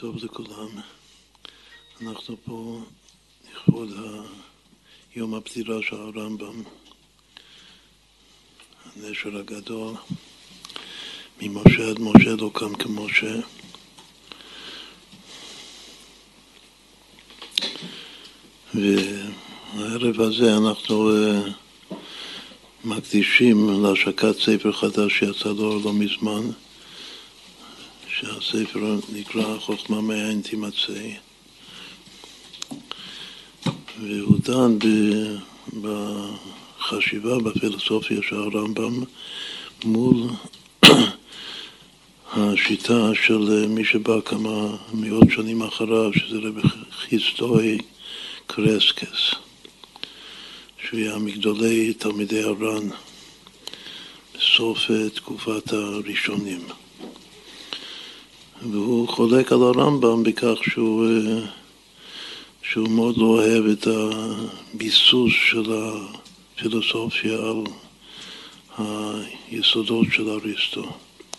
טוב לכולם. אנחנו פה לכבוד יום הפטירה של הרמב"ם, הנשר הגדול, ממשה עד משה לא קם כמשה. והערב הזה אנחנו אה, מקדישים להשקת ספר חדש שיצא לאור לא מזמן. שהספר נקרא חוכמה מאין תימצא, והוא דן בחשיבה, בפילוסופיה של הרמב"ם מול השיטה של מי שבא כמה מאות שנים אחריו, שזה רבי חיסטוי קרסקס, שהוא היה מגדולי תלמידי הר"ן בסוף תקופת הראשונים. והוא חולק על הרמב"ם בכך שהוא, אה, שהוא מאוד לא אוהב את הביסוס של הפילוסופיה על היסודות של אריסטו,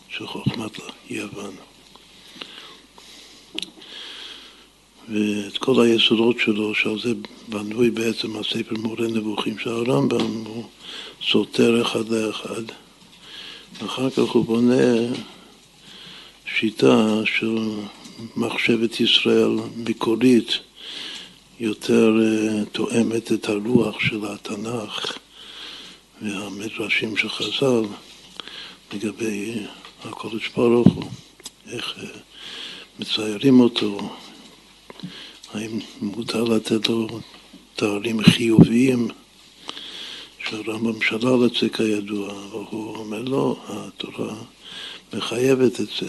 של חוכמת יוון. ואת כל היסודות שלו, שעל זה בנוי בעצם הספר מורה נבוכים של הרמב"ם, הוא סותר אחד לאחד. ואחר כך הוא בונה שיטה של מחשבת ישראל מקורית יותר אה, תואמת את הרוח של התנ"ך והמדרשים של חז"ל לגבי הקודש ברוך הוא, איך אה, מציירים אותו, האם מותר לתת לו תארים חיוביים שהרמב"ם שלל את זה כידוע, אבל הוא אומר לא, התורה מחייבת את זה.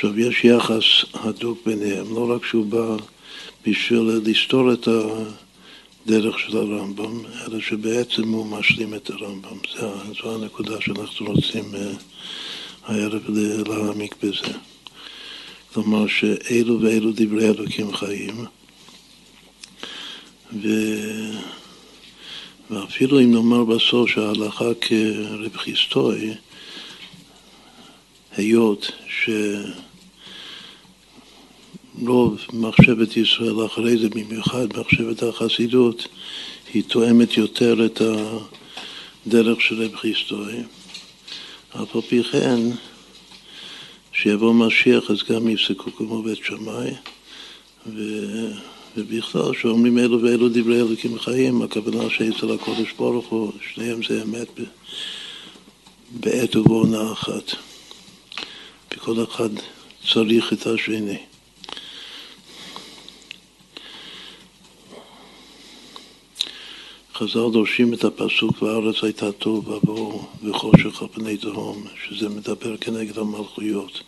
עכשיו, יש יחס הדוק ביניהם, לא רק שהוא בא בשביל לסתור את הדרך של הרמב"ם, אלא שבעצם הוא משלים את הרמב"ם. זו הנקודה שאנחנו רוצים אה, הערב להעמיק בזה. כלומר שאלו ואלו דברי אלוקים חיים, ו... ואפילו אם נאמר בסוף שההלכה כרב חיסטוי, היות ש... רוב מחשבת ישראל אחרי זה, במיוחד מחשבת החסידות, היא תואמת יותר את הדרך של רב חיסטוי. אף על פי כן, שיבוא משיח אז גם יפסקו כמו בית שמאי, ו... ובכלל, שאומרים אלו ואלו דברי אלוקים חיים, הכוונה שאצל הקודש ברוך הוא, שניהם זה אמת בעת ובעונה אחת. וכל אחד צריך את השני. חז"ל דורשים את הפסוק והארץ הייתה טוב ועבור וחושך על פני תהום, שזה מדבר כנגד המלכויות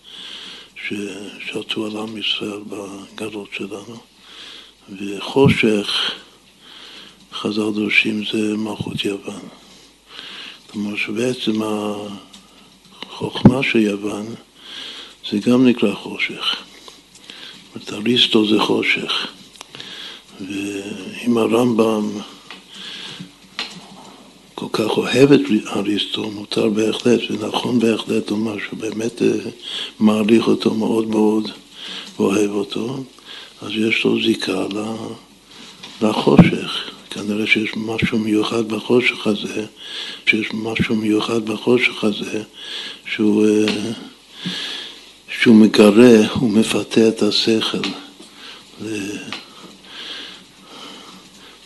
ששלטו על עם ישראל בגלות שלנו. וחושך, חז"ל דורשים זה מלכות יוון. כלומר שבעצם החוכמה של יוון זה גם נקרא חושך. זאת אומרת, אריסטו זה חושך. ואם הרמב"ם כל כך אוהב את אריסטו, מותר בהחלט ונכון בהחלט לומר שהוא באמת אה, מעריך אותו מאוד מאוד ואוהב אותו, אז יש לו זיקה לחושך. כנראה שיש משהו מיוחד בחושך הזה, שיש משהו מיוחד בחושך הזה, שהוא, אה, שהוא מגרה, הוא מפתה את השכל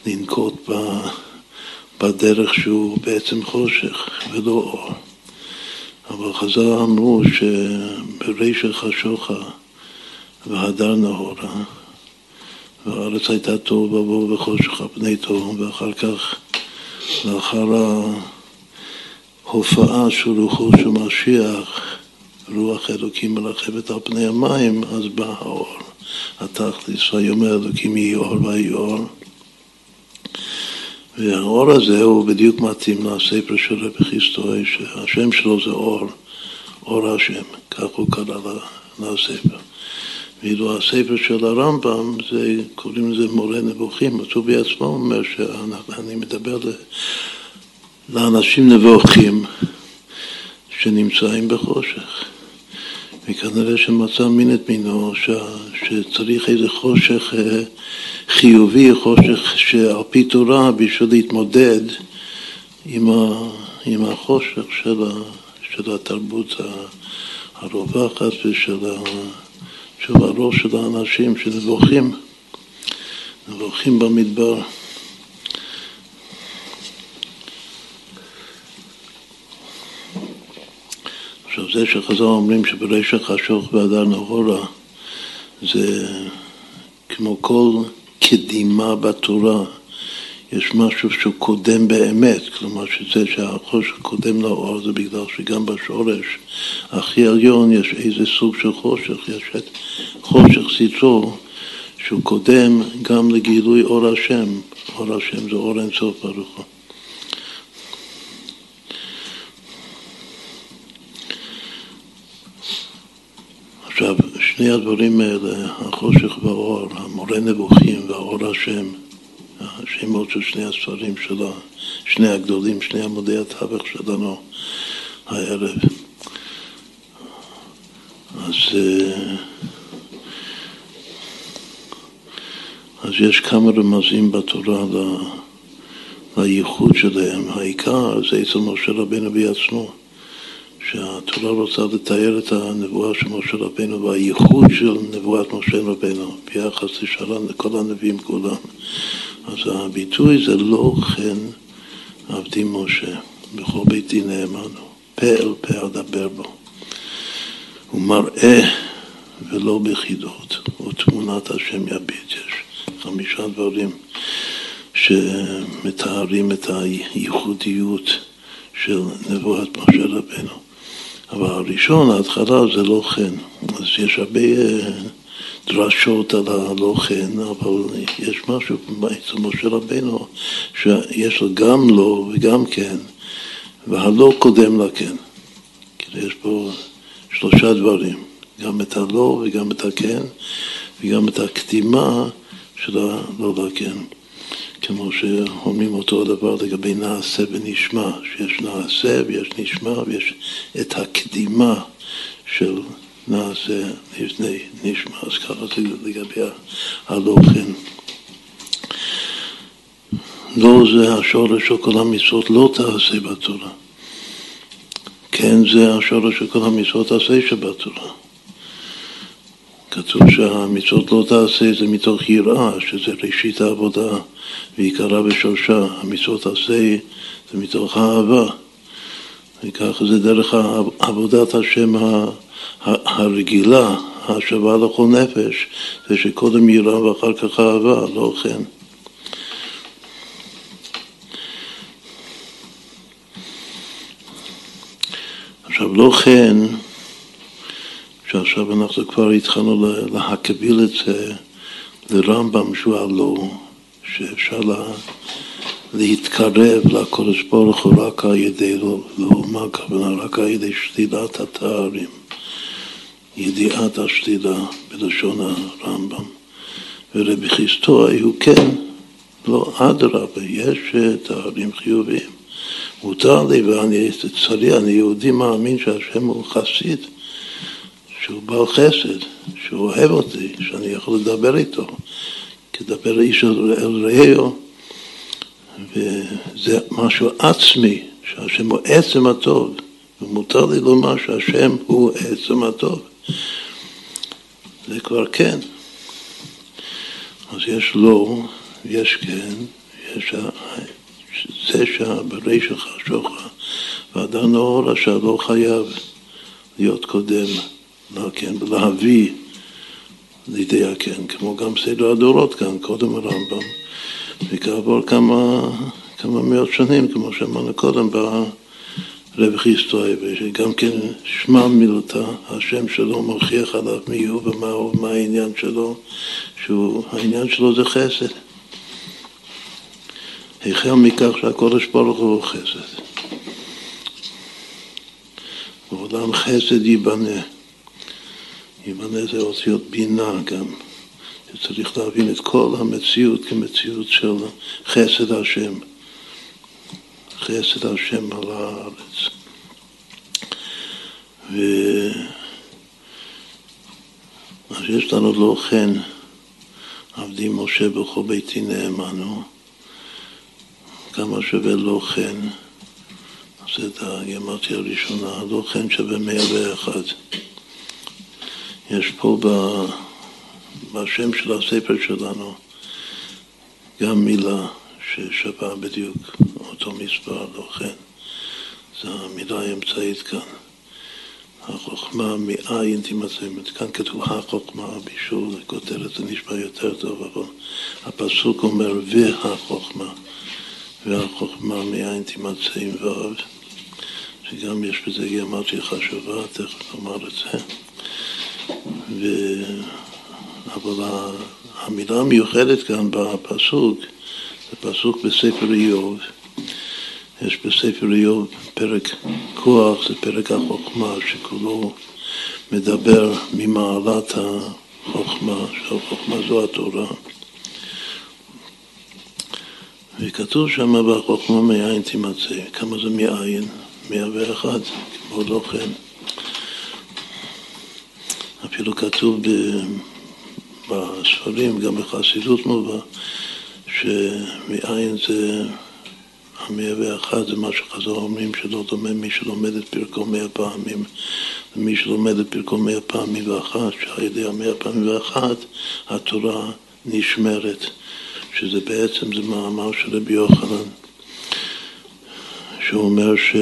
לנקוט בדרך שהוא בעצם חושך ולא אור. אבל חז"ל אמרו שברישא חשוכה והדר נהורה והארץ הייתה טוב ובוא וחושך פני תהום, ואחר כך, לאחר ההופעה של רוחו של משיח, רוח אלוקים מרחבת על פני המים, אז בא האור. התכלס, ויאמר אלוקים יהי אור ויהי אור. והאור הזה הוא בדיוק מתאים לספר של רבי חיסטוי, שהשם שלו זה אור, אור השם, כך הוא קרא לספר. ואילו הספר של הרמב"ם, זה, קוראים לזה מורה נבוכים, אז הוא בעצמו אומר שאני מדבר לאנשים נבוכים שנמצאים בחושך, וכנראה שמצא מין את מינו, ש... שצריך איזה חושך אה, חיובי, חושך שעל פי תורה, בשביל להתמודד עם, ה... עם החושך של, ה... של התרבות הרווחת ושל ה... של הראש של האנשים שנבוכים, נבוכים במדבר. עכשיו זה שחז"ל אומרים שברשע חשוך והדר נהורה זה כמו כל קדימה בתורה, יש משהו שהוא קודם באמת, כלומר שזה שהחושך קודם לאור זה בגלל שגם בשורש הכי עליון יש איזה סוג של חושך, יש את חושך סיצור שהוא קודם גם לגילוי אור השם, אור השם זה אור אינסוף ברוך הוא. עכשיו, שני הדברים האלה, החושך והאור, המורה נבוכים והאור השם, השמות של שני הספרים שלה, שני הגדולים, שני עמודי התווך שלנו הערב. אז, אה, אז יש כמה רמזים בתורה לייחוד שלהם. העיקר זה אצל משה רבינו בעצמו. שהתורה רוצה לתאר את הנבואה של משה רבנו והייחוד של נבואת משה רבנו ביחס לשאר כל הנביאים כולם. אז הביטוי זה לא כן עבדי משה, בכל ביתי נאמנו, פה אל פה אדבר בו. הוא מראה ולא בחידות, הוא תמונת השם יביט. יש חמישה דברים שמתארים את הייחודיות של נבואת משה רבנו. אבל הראשון, ההתחלה זה לא כן. אז יש הרבה אה, דרשות על הלא כן, אבל יש משהו אצל משה רבנו שיש לו גם לא וגם כן, והלא קודם לכן. כאילו יש פה שלושה דברים, גם את הלא וגם את הכן וגם את הקדימה של הלא לכן. כמו שאומרים אותו הדבר לגבי נעשה ונשמע, שיש נעשה ויש נשמע ויש את הקדימה של נעשה לפני נשמע, אז ככה זה לגבי הלוחן. לא זה השורש של כל המצוות לא תעשה בתורה. כן זה השורש של כל המצוות תעשה שבתורה. כתוב שהמצוות לא תעשה זה מתוך יראה, שזה ראשית העבודה ועיקרה ושורשה. המצוות תעשה זה מתוך אהבה. וככה זה דרך עבודת השם הרגילה, השווה לכל נפש, זה שקודם יראה ואחר כך אהבה, לא כן. עכשיו, לא כן, שעכשיו אנחנו כבר התחלנו להקביל את זה לרמב"ם שהוא הלא, שאפשר לה, להתקרב לקודש ברוך הוא רק על ידי, לא, לא מה הכוונה? רק על ידי שלילת התארים, ידיעת השלילה בלשון הרמב"ם. ורבי חיסטו היו כן, לא אדרבה, יש תארים חיוביים. מותר לי ואני צריך, אני יהודי מאמין שהשם הוא חסיד. שהוא בעל חסד, שהוא אוהב אותי, שאני יכול לדבר איתו, כדבר איש אל רעהו, וזה משהו עצמי, שהשם הוא עצם הטוב, ומותר לי לומר שהשם הוא עצם הטוב. זה כבר כן. אז יש לא, יש כן, יש זה שברישך שוחה, ואדם נאורה שהלא חייב להיות קודם. כן, להביא לידי הכן, כמו גם סדר הדורות כאן, קודם הרמב"ם, וכעבור כמה, כמה מאות שנים, כמו שאמרנו קודם, בא רב חיסטוי, ושגם כן שמע מילותא, השם שלו מוכיח עליו מי הוא ומה הוא, מה העניין שלו, שהעניין שלו זה חסד. החל מכך שהקודש ברוך הוא חסד. בעולם חסד ייבנה. ייבנה זה אותיות בינה גם, שצריך להבין את כל המציאות כמציאות של חסד השם, חסד השם על הארץ. ו... יש לנו לא כן, עבדי משה בכל ביתי נאמנו, כמה שווה לא כן, את הגמרתי הראשונה, לא כן שווה מאה ואחד. יש פה בשם של הספר שלנו גם מילה ששווה בדיוק אותו מספר, לא כן. זו המילה האמצעית כאן. החוכמה מאין תימצא. כאן כתוב החוכמה, בישול, כותרת זה נשמע יותר טוב, אבל הפסוק אומר והחוכמה, והחוכמה מאין תימצא עם ו', שגם יש בזה גרמטיה חשובה, תכף נאמר את זה. ו... אבל המילה המיוחדת כאן בפסוק, זה פסוק בספר איוב. יש בספר איוב פרק כוח, זה פרק החוכמה, שכולו מדבר ממעלת החוכמה, שהחוכמה זו התורה. וכתוב שם בחוכמה מאין תימצא, כמה זה מאין? מאה ואחת, כמו לא כן. אפילו כתוב בספרים, גם בחסידות מובא, שמאין זה המאה ואחת זה מה שחזר אומרים שלא דומה מי שלומד את פרקו מאה פעמים ומי שלומד את פרקו מאה פעמים ואחת, שעל ידי המאה פעמים ואחת התורה נשמרת, שזה בעצם זה מאמר של רבי יוחנן, שהוא אומר ש...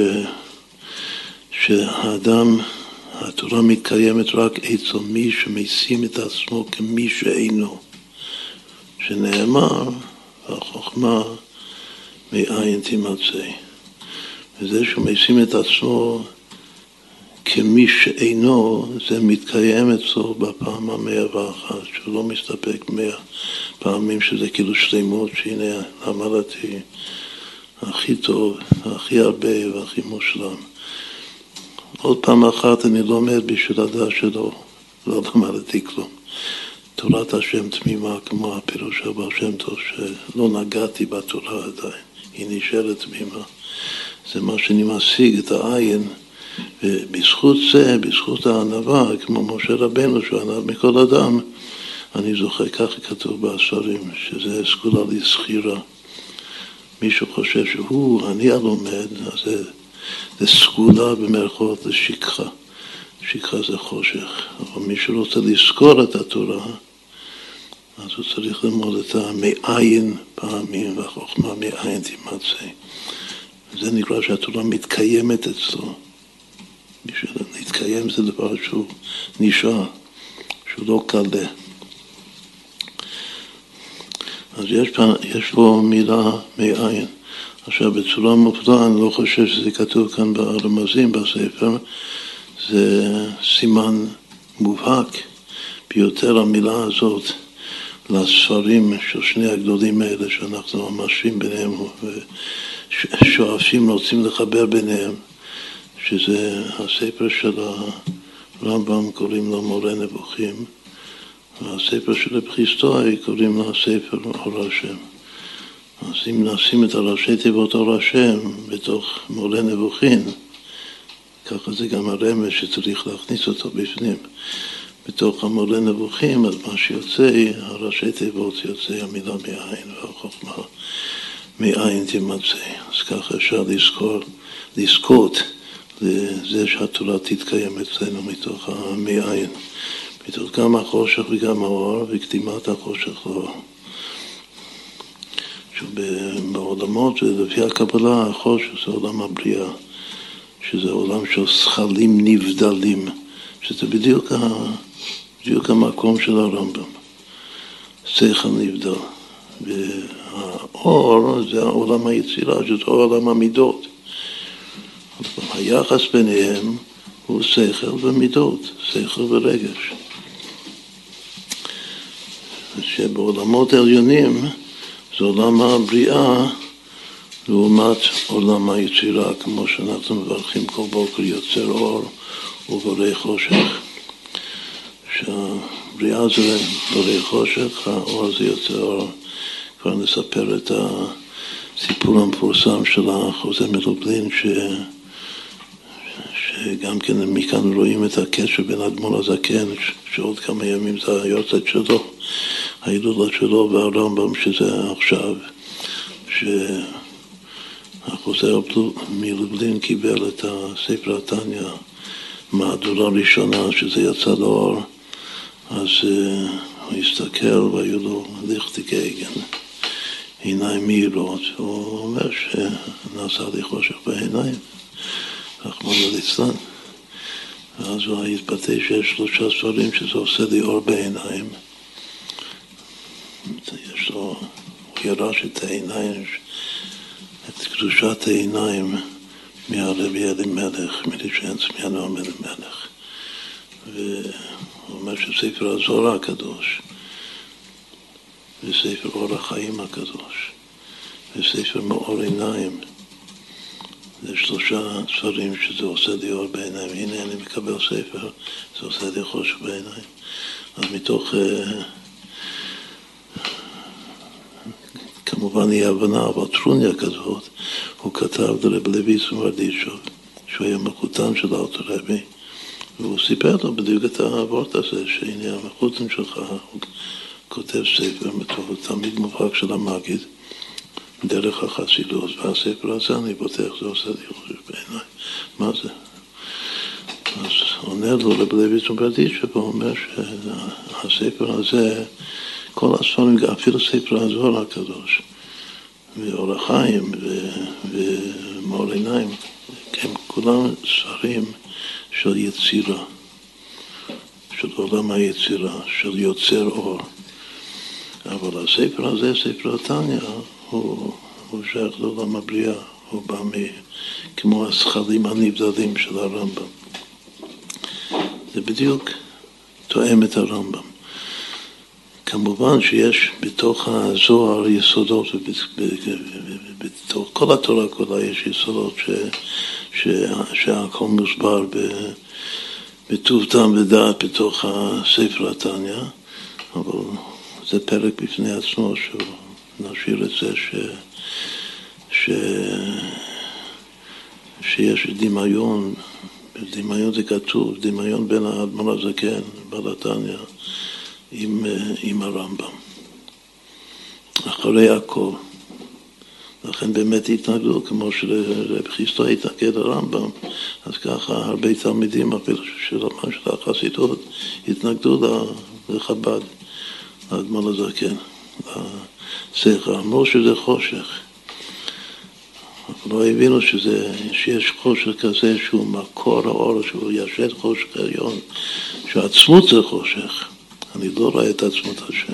שהאדם, התורה מתקיימת רק אצל מי שמשים את עצמו כמי שאינו, שנאמר, החוכמה מאין תימצא. וזה שהוא משים את עצמו כמי שאינו, זה מתקיים אצלו בפעם המאה ואחת, שהוא לא מסתפק מאה פעמים שזה כאילו שלמות, שהנה למדתי הכי טוב, הכי הרבה והכי מושלם. עוד פעם אחת אני לומד בשביל הדעת שלו, לא למדתי כלום. תורת השם תמימה, כמו הפירוש של בר שם טוב, שלא נגעתי בתורה עדיין. היא נשארת תמימה. זה מה שאני משיג את העין, ובזכות זה, בזכות הענווה, כמו משה רבנו שענב מכל אדם, אני זוכר, ככה כתוב בספרים, שזה סגולה לזכירה. מישהו חושב שהוא, אני הלומד, אז זה, זה סגולה במרכאות לשכחה. שכחה זה חושך. אבל מי שרוצה לזכור את התורה, אז הוא צריך ללמוד את המאין פעמים והחוכמה מאין תימצא. זה נקרא שהתורה מתקיימת אצלו. בשביל להתקיים זה דבר שהוא נשאר, שהוא לא קלה. אז יש פה, יש פה מילה מאין. עכשיו, בצורה מופלאה, אני לא חושב שזה כתוב כאן ברמזים בספר, זה סימן מובהק ביותר המילה הזאת. לספרים של שני הגדולים האלה שאנחנו ממשים ביניהם ושואפים, רוצים לחבר ביניהם, שזה הספר של הרמב"ם קוראים לו מורה נבוכים, והספר של רב חיסטואי קוראים לו הספר אור השם. אז אם נשים את הראשי תיבות אור השם בתוך מורה נבוכים, ככה זה גם הרמז שצריך להכניס אותו בפנים. בתוך המורה נבוכים, אז מה שיוצא, הראשי תיבות יוצא המילה מאין והחוכמה מאין תימצא. אז ככה אפשר לזכור, לזכות לזה שהתורה תתקיים אצלנו מתוך המאין, מתוך גם החושך וגם האור וקדימת החושך לאור. בעולמות, לפי הקבלה, החושך זה עולם הבריאה, שזה עולם של שכלים נבדלים, שזה בדיוק בדיוק המקום של הרמב"ם. שכל נבדל. והאור זה עולם היצירה, שזה עולם המידות. היחס ביניהם הוא שכל ומידות, שכל ורגש. שבעולמות עליונים זה עולם הבריאה לעומת עולם היצירה, כמו שאנחנו מברכים כל בוקר יוצר אור ובורא חושך. שהבריאה זה בורא חושך, האור זה יוצא אור. כבר נספר את הסיפור המפורסם של החוזה מלובלין. ש... שגם כן מכאן רואים את הקשר בין אדמו"ר הזקן, שעוד כמה ימים זה היורצת שלו, ההילולה שלו והרמב"ם שזה עכשיו, שהחוזר מלובלין קיבל את הספר התניא, מהדורה ראשונה שזה יצא לאור, אז uh, הוא הסתכל והיו לו ליכטיקייגן, עיניים מהירות, הוא אומר שנעשה לי חושך בעיניים. רחמנא ליצלן. ואז הוא התבטא שיש שלושה ספרים שזה עושה לי אור בעיניים. יש לו, הוא ירש את העיניים, את קדושת העיניים מהרבי אלימלך, מלישן צמיאנו המלך. והוא אומר שספר הזוהר הקדוש, וספר אור החיים הקדוש, וספר מאור עיניים, זה שלושה ספרים שזה עושה לי אור בעיניים. הנה אני מקבל ספר, זה עושה לי חושך בעיניים. אז מתוך, uh, כמובן אי הבנה, אבל טרוניה כזאת, הוא כתב לרב לוי סמרדישוב, שהוא היה מחותן של אלתר רבי, והוא סיפר לו בדיוק את האבות הזה, שהנה המחותן שלך, הוא כותב ספר, הוא תלמיד מובהק של המגיד. דרך החסידות, והספר הזה אני פותח, זה עושה לי חושב בעיניי, מה זה? אז עונה לו רב לוי צומברדיצ'ה ואומר שהספר הזה, כל הספרים, אפילו ספר הזוהר הקדוש, ואור החיים ומאור עיניים, הם כולם ספרים של יצירה, של עולם היצירה, של יוצר אור. אבל הספר הזה, ספר התניא, הוא, הוא שייך לעולם הבריאה, הוא בא מ, כמו הזכרים הנבדלים של הרמב"ם. זה בדיוק תואם את הרמב"ם. כמובן שיש בתוך הזוהר יסודות, ובתוך כל התורה כולה יש יסודות ש, ש, שהכל מוסבר בטוב טעם ודעת בתוך הספר התניא, אבל זה פרק בפני עצמו שהוא נשאיר את זה ש, ש, שיש דמיון, דמיון זה כתוב, דמיון בין האדמון הזקן, בעל התניא, עם, עם הרמב"ם. אחרי הכל. לכן באמת התנגדו, כמו שרב חיסטו התנגד לרמב"ם, אז ככה הרבה תלמידים, אפילו של החסידות, התנגדו לחב"ד, לאדמון הזקן. שכל, אמרו שזה חושך. לא הבינו שזה, שיש חושך כזה שהוא מקור האור, שהוא ישד חושך עליון, שעצמות זה חושך. אני לא רואה את עצמות השם.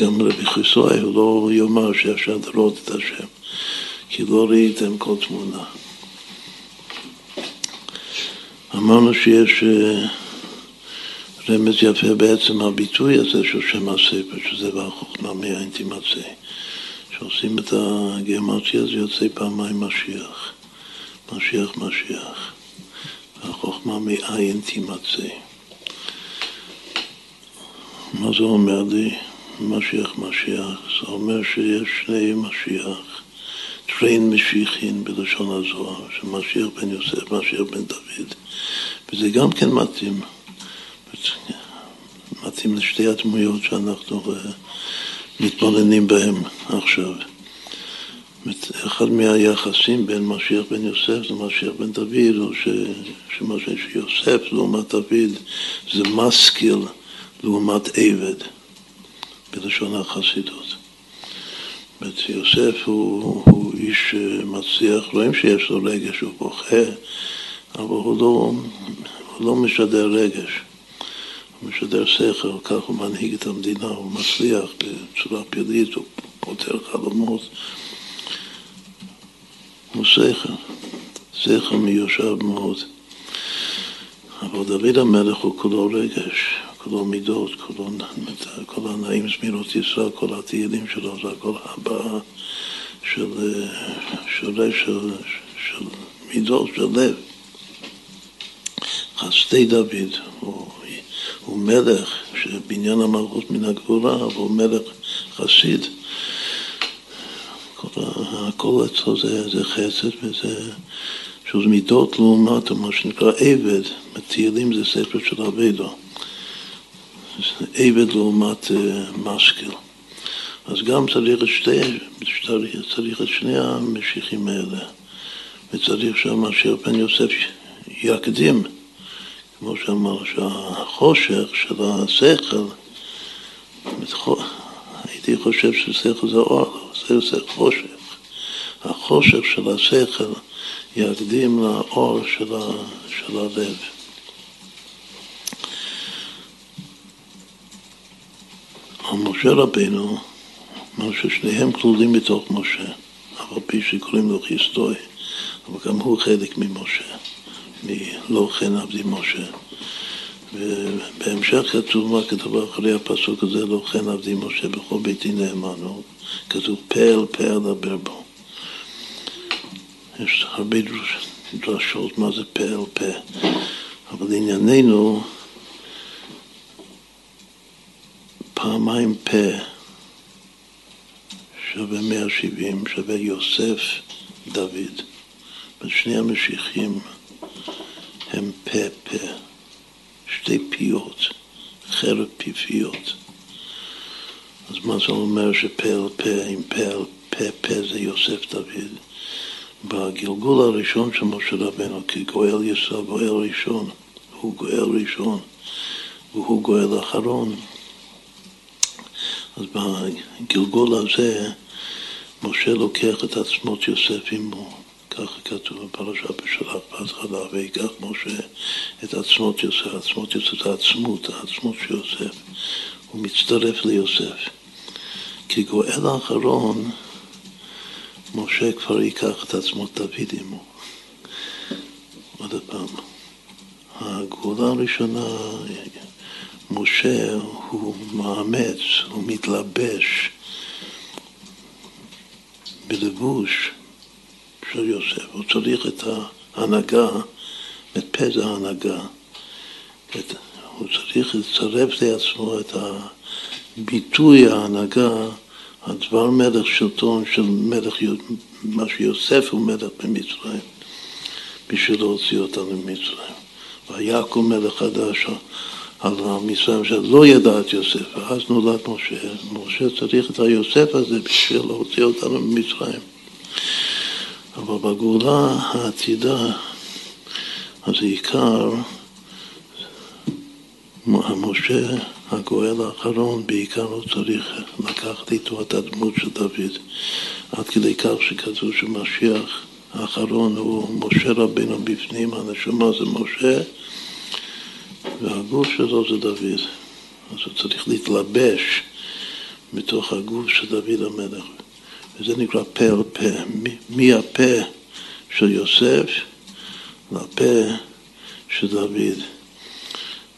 גם רבי חיסוי, הוא לא יאמר שאפשר לראות את השם, כי לא ראיתם כל תמונה. אמרנו שיש... Uh, רמז יפה בעצם הביטוי הזה של שם הספר, שזה והחוכמה מהאינטימציה. כשעושים את הגרמציה זה יוצא פעמיים משיח. משיח משיח. והחוכמה מאין תימצא. מה זה אומר לי? משיח משיח. זה אומר שיש שני משיח. טריין משיחין בלשון הזוהר, שמשיח בן יוסף, משיח בן דוד. וזה גם כן מתאים. מתאים לשתי הדמויות שאנחנו אה, מתבוננים בהן עכשיו. אחד מהיחסים בין משיח בן יוסף למשיח בן דוד, הוא שמשיח שיוסף לעומת דוד זה משכיל לעומת עבד, בלשון החסידות. זאת יוסף הוא, הוא איש מצליח, רואים שיש לו רגש, הוא בוכה, אבל הוא לא, הוא לא משדר רגש. הוא משדר שכל, כך הוא מנהיג את המדינה, הוא מצליח בצורה פלילית, הוא פותר חלומות. הוא שכל, שכל מיושב מאוד. אבל דוד המלך הוא כולו רגש, כולו מידות, כולו, כל הנעים זמירות ישראל, כל התהילים שלו, זה הכל הבאה של, של, של, של מידות, של לב. חסדי דוד, הוא הוא מלך שבניין המלכות מן הגבורה, אבל הוא מלך חסיד. כל, הכל אצלו זה, זה חסד וזה שזה מידות לעומת מה שנקרא עבד, תהילים זה ספר של אבידו, עבד לעומת uh, משכיל. אז גם צריך את שתי, צריך, צריך את שני המשיחים האלה, וצריך שהמשיח בן יוסף יקדים, כמו שאמר, שהחושך של השכל, הייתי חושב ששכל זה אור, זה חושך. החושך של השכל יקדים לאור של, ה, של הלב. על משה רבינו, מה ששניהם כלולים בתוך משה, אף על פי שקוראים לו חיסטוי, אבל גם הוא חלק ממשה, מלא כן עבדי משה. ובהמשך כתוב מה כתוב אחרי הפסוק הזה, לא כן עבדי משה בכל ביתי נאמנו, כתוב פה אל פה אדבר בו. יש הרבה דרשות מה זה פה אל פה, אבל לענייננו פעמיים פה שווה 170, שווה יוסף דוד. שני המשיחים הם פה פה, שתי פיות, חרב פיפיות. אז מה זה אומר שפה אל פה, אם פה אל פה פה זה יוסף דוד? בגלגול הראשון של משה רבנו, כי גואל ישראל, גואל ראשון, הוא גואל ראשון והוא גואל אחרון. אז בגלגול הזה משה לוקח את עצמות יוסף עמו, ככה כתוב בפרשה בשלח בהתחלה, ויקח משה את עצמות יוסף, עצמות יוסף זה עצמות, העצמות של יוסף, הוא מצטרף ליוסף. כי גואל האחרון משה כבר ייקח את עצמו דוד עמו. עוד פעם, הגאולה הראשונה, משה הוא מאמץ, הוא מתלבש בלבוש של יוסף, הוא צריך את ההנהגה, את פז ההנהגה, את, הוא צריך לצרף לעצמו את הביטוי ההנהגה הדבר מלך שלטון של מלך, מה שיוסף הוא מלך במצרים, בשביל להוציא אותנו ממצרים. ויקום מלך חדש על מצרים שלא ידע את יוסף, ואז נולד משה. משה צריך את היוסף הזה בשביל להוציא אותנו ממצרים. אבל בגאולה העתידה, אז העיקר, משה הגואל האחרון בעיקר הוא צריך לקחת איתו את הדמות של דוד עד כדי כך שכתוב שמשיח האחרון הוא משה רבינו בפנים, הנשמה זה משה והגוף שלו זה דוד. אז הוא צריך להתלבש בתוך הגוף של דוד המלך. וזה נקרא פה על פה. מהפה של יוסף לפה של דוד.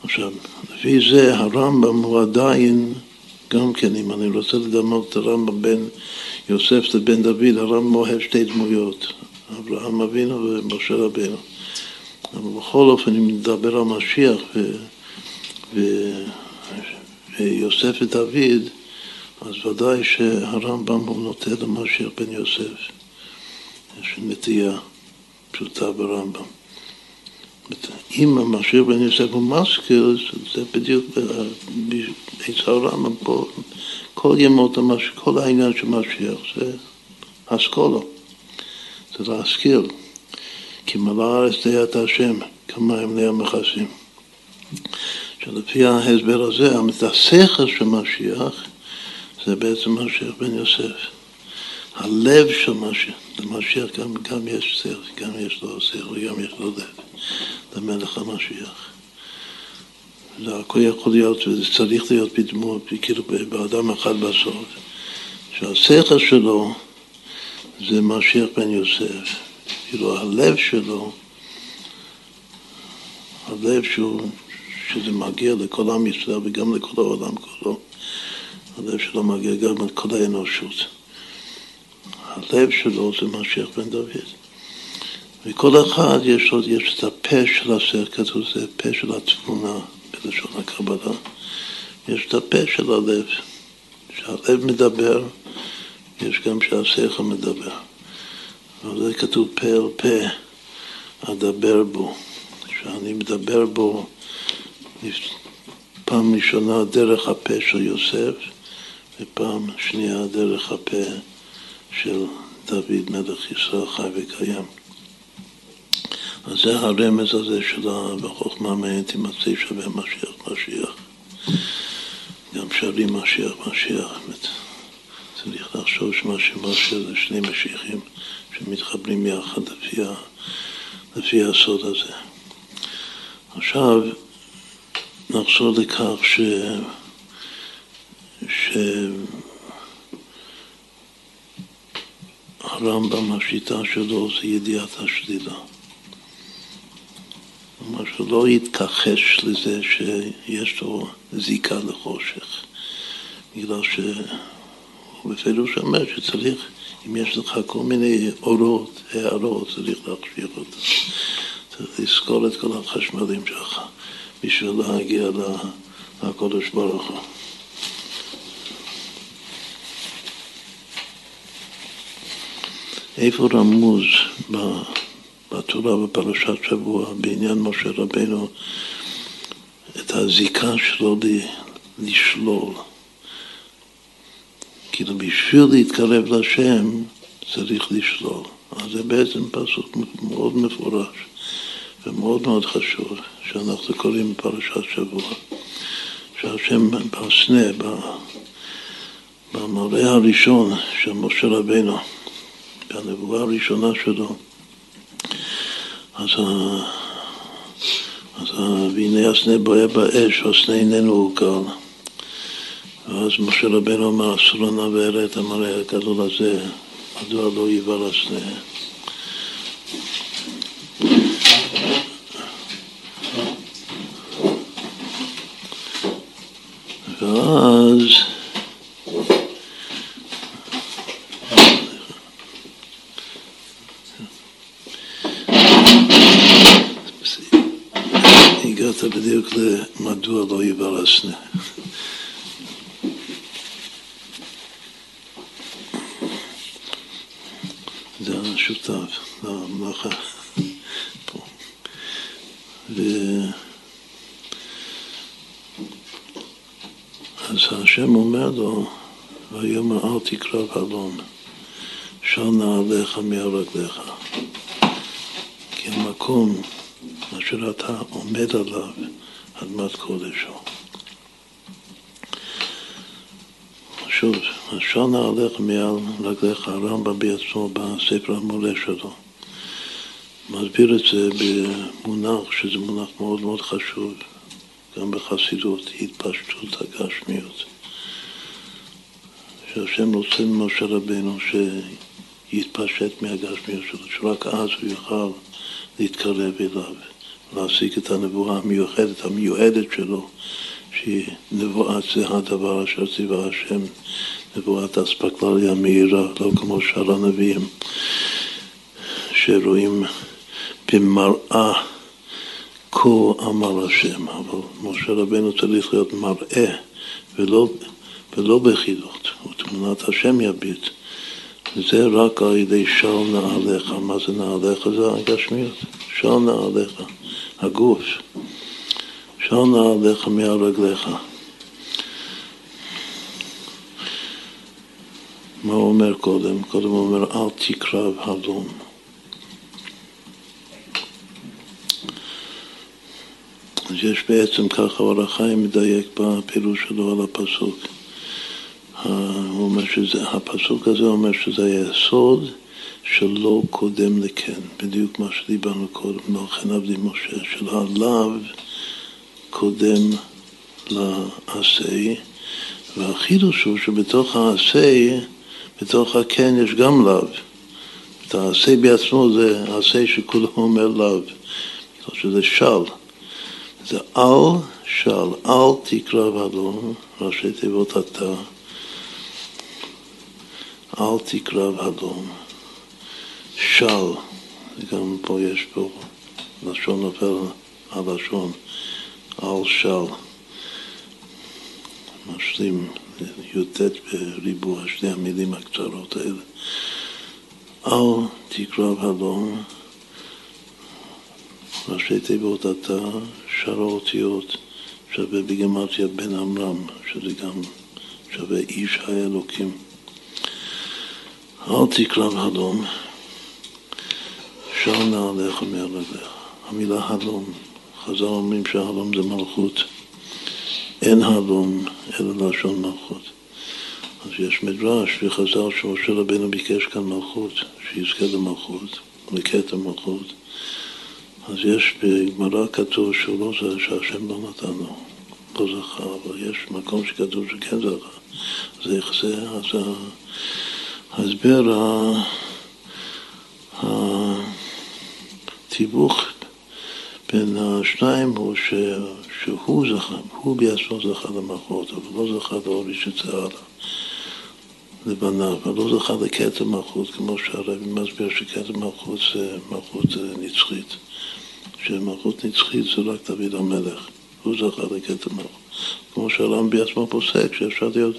עכשיו, לפי זה הרמב"ם הוא עדיין, גם כן, אם אני רוצה לדמות את הרמב"ם בין יוסף לבין דוד, הרמב"ם אוהב שתי דמויות, אברהם אבינו ומשה רבינו. אבל בכל אופן, אם נדבר על משיח ו... ו... ויוסף ודוד, אז ודאי שהרמב"ם הוא נוטה למשיח בן יוסף. יש נטייה פשוטה ברמב"ם. אם המכשיר בן יוסף הוא משכיל, זה בדיוק בעץ העולם, כל ימות המשיח, כל העניין של משיח זה אסכולו, זה להשכיל. כי מלא הארץ דעת השם, כמים לי המכסים. שלפי ההסבר הזה, השכל של משיח זה בעצם משיח בן יוסף. הלב של משיח, למשיח גם, גם יש שכל, גם יש לו שכל וגם יש לו לב. למלך המשיח. זה הכל יכול להיות, וזה צריך להיות בדמות, כאילו באדם אחד בסוף, שהשכל שלו זה משיח בן יוסף, כאילו הלב שלו, הלב שהוא, שזה מגיע לכל עם ישראל וגם לכל העולם כולו, הלב שלו מגיע גם לכל האנושות. הלב שלו זה משיח בן דוד. וכל אחד יש לו, יש את הפה של השכל, כתוב זה פה של התבונה בלשון הקבלה. יש את הפה של הלב. כשהלב מדבר, יש גם שהשכל מדבר. זה כתוב פה אל פה. אדבר בו, שאני מדבר בו פעם ראשונה דרך הפה של יוסף ופעם שנייה דרך הפה של דוד מלך ישראל חי וקיים. אז זה הרמז הזה של בחוכמה מעין תימצא שווה משיח משיח. גם שרים משיח משיח. צריך לחשוב שמשיח משיח זה שני משיחים שמתחברים יחד לפי, ה, לפי הסוד הזה. עכשיו נחזור לכך ש... ש... הרמב"ם, השיטה שלו זה ידיעת השלילה. כלומר שלא יתכחש לזה שיש לו זיקה לחושך, בגלל שהוא בפירוש אומר שצריך, אם יש לך כל מיני אורות, הערות, צריך להחשיך אותם. צריך לזכור את כל החשמלים שלך בשביל להגיע לקודש ברוך הוא. איפה רמוז בתורה בפרשת שבוע בעניין משה רבנו את הזיקה שלו לשלול. כאילו בשביל להתקרב לשם צריך לשלול. אז זה בעצם פסוק מאוד מפורש ומאוד מאוד חשוב שאנחנו קוראים בפרשת שבוע. שהשם בסנה, במראה הראשון של משה רבנו בנבואה הראשונה שלו, אז, אז והנה הסנה בוער באש והסנה איננו עוקל. ואז משה רבנו אמר, אסור לנו ואראה את המראה הגדול הזה, מדוע לא יבער הסנה? ואז הגעת בדיוק למדוע לא יבער הסנה. זה השותף למלאכה פה. ו... אז השם אומר לו, ויאמר אל תקרב אלון, של נעליך מהרגליך. כי המקום אשר אתה עומד עליו, אדמת קודש הוא. שוב, השל נעליך מעל רגליך, הרמב"ם בעצמו בספר המורה שלו. מסביר את זה במונח, שזה מונח מאוד מאוד חשוב, גם בחסידות, התפשטות הגשמיות. שהשם רוצה ממשה רבנו שיתפשט מהגשמיות שלו, שרק אז הוא יוכל להתקרב אליו. להשיג את הנבואה המיוחדת, המיועדת שלו, שהיא נבואת זה הדבר אשר ציווה השם, נבואת אספקלריה מהירה, לא כמו שאר הנביאים, שרואים במראה כה אמר השם, אבל משה רבנו צריך להיות מראה ולא, ולא בחידות, ותמונת השם יביט. זה רק על ידי של נעליך. מה זה נעליך? זה הגשמיות. של נעליך. הגוף, של נעליך מעל רגליך. מה הוא אומר קודם? קודם הוא אומר, אל תקרב הלום. אז יש בעצם ככה אור החיים מדייק בפירוש שלו על הפסוק. הוא אומר שזה, הפסוק הזה אומר שזה היסוד שלא קודם לכן, בדיוק מה שדיברנו קודם, לא כן עבדי משה, של הלאו קודם לעשה, והחידוש הוא שבתוך העשה, בתוך הכן יש גם לאו. את העשה בעצמו זה העשה שכולו אומר לאו, שזה של. זה אל של, אל תקרב הלום, ראשי תיבות אתה, אל תקרב הלום. של, גם פה יש פה לשון נופל הלשון, על של, משלים י"ט בריבוע שני המילים הקצרות האלה. אל תקרב הלום ראשי תיבות אתה, שאר האותיות שווה בגימטריה בן עמרם, שזה גם שווה איש האלוקים. אל תקרב הלום, שר נעליך מעליך. המילה הלום, חז"ל אומרים שההלום זה מלכות. אין הלום אלא לשון מלכות. אז יש מדרש וחז"ל שמשה רבנו ביקש כאן מלכות, שיזכה למלכות, לכתר מלכות. אז יש בגמרא כתוב שהוא לא זה שהשם לא נתן לו, לא זכה, אבל יש מקום שכתוב שכן זכה. אז איך זה? אז ההסבר, התיווך בין השניים הוא ש, שהוא זכה, הוא בעצמו זכה למלכות, אבל לא זכה לאורי שצהלה לבניו, אבל לא זכה לכתר מלכות, כמו שהרבי מסביר שכתר מלכות זה מלכות נצחית. שמלכות נצחית זה רק דוד המלך, הוא זכה לכתר מלכות. כמו שהרם בעצמו פוסק, שאפשר להיות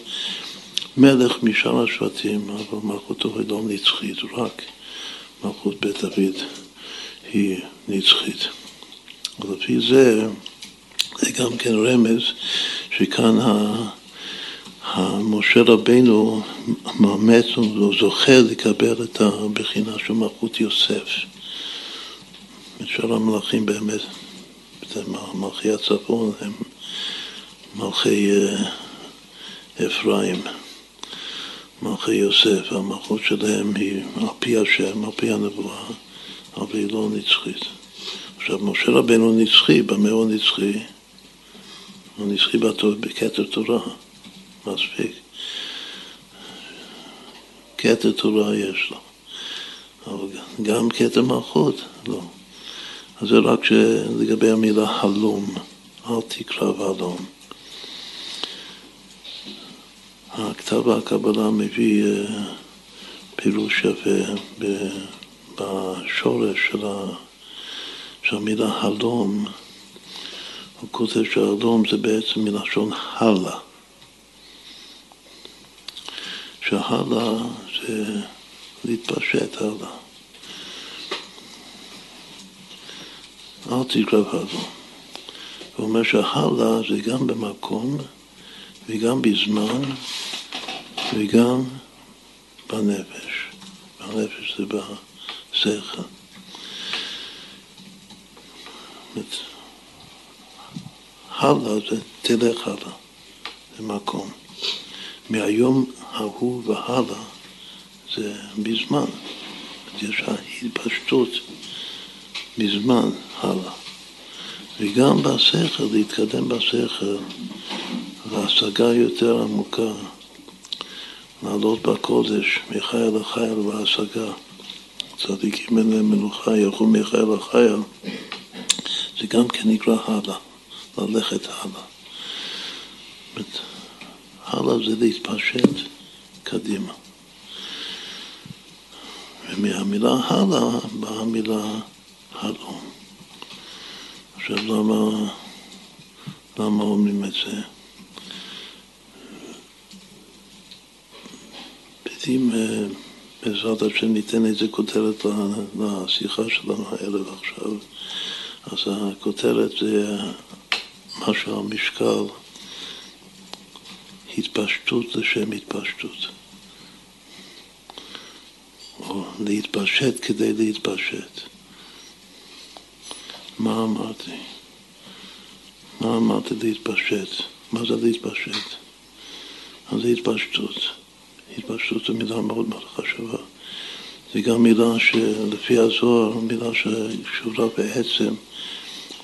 מלך משאר השבטים, אבל מלכותו היא לא נצחית, רק מלכות בית דוד היא נצחית. ולפי זה, זה גם כן רמז שכאן משה רבנו מאמץ וזוכה לקבל את הבחינה של מלכות יוסף. שאר המלכים באמת, מלכי הצפון הם מלכי אה, אפרים, מלכי יוסף, המלכות שלהם היא על פי השם, על פי הנבואה, אבל היא לא נצחית. עכשיו, משה רבנו נצחי, במה הוא נצחי? הוא נצחי בכתר תורה, מספיק. כתר תורה יש לו, אבל גם כתר מלכות, לא. אז זה רק לגבי המילה הלום, אל תקרב הלום. הכתב הקבלה מביא אה, פירוש יפה בשורש של, ה, של המילה הלום. הוא כותב שהלום זה בעצם מלשון הלאה. שהלאה זה להתפשט הלאה. אל תקרב הלאה. הוא אומר שהלאה זה גם במקום וגם בזמן וגם בנפש. בנפש זה בשכל. הלאה זה תלך הלאה, זה מקום. מהיום ההוא והלאה זה בזמן. יש התפשטות מזמן הלאה. וגם בשכל, להתקדם בשכל, והשגה יותר עמוקה, לעלות בקודש, מחייל לחייל והשגה. צדיקים אין להם מנוחה, ילכו מחייל לחייל, זה גם כן נקרא הלאה, ללכת הלאה. הלאה זה להתפשט קדימה. ומהמילה הלאה באה המילה הלום. עכשיו למה, למה אומרים את זה? אם אה, בעזרת השם ניתן איזה כותרת לשיחה שלנו הערב עכשיו, אז הכותרת זה משהו על משקל התפשטות לשם התפשטות. או להתפשט כדי להתפשט. מה אמרתי? מה אמרתי להתפשט? מה זה להתפשט? מה זה התפשטות? התפשטות זו מילה מאוד מאוד חשובה. זו גם מילה שלפי הזוהר, מילה שקשורה בעצם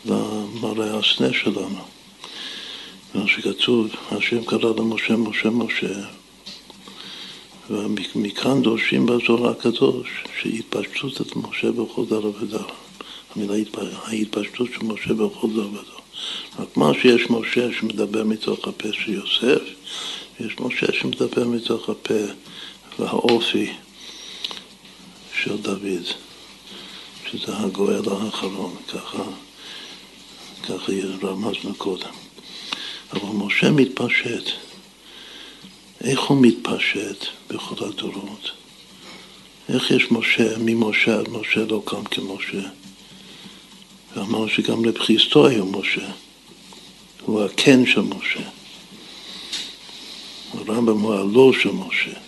למראה הסנה שלנו. מה שכתוב, השם קרא למשה משה משה, ומכאן דורשים בזוהר הקדוש שהתפשטות את משה בכל דר ודר. המילה ההתפשטות של משה בכל דר ודר. רק מה שיש משה שמדבר מתוך הפה של יוסף, יש משה שמדבר מתוך הפה והאופי של דוד, שזה הגואל האחרון, ככה, ככה רמזנו קודם. אבל משה מתפשט. איך הוא מתפשט בכל הדורות? איך יש משה, ממשה עד משה לא קם כמשה? ואמרנו שגם לבחיסטוי הוא משה, הוא הקן של משה. הרמב"ם הוא הלא של משה.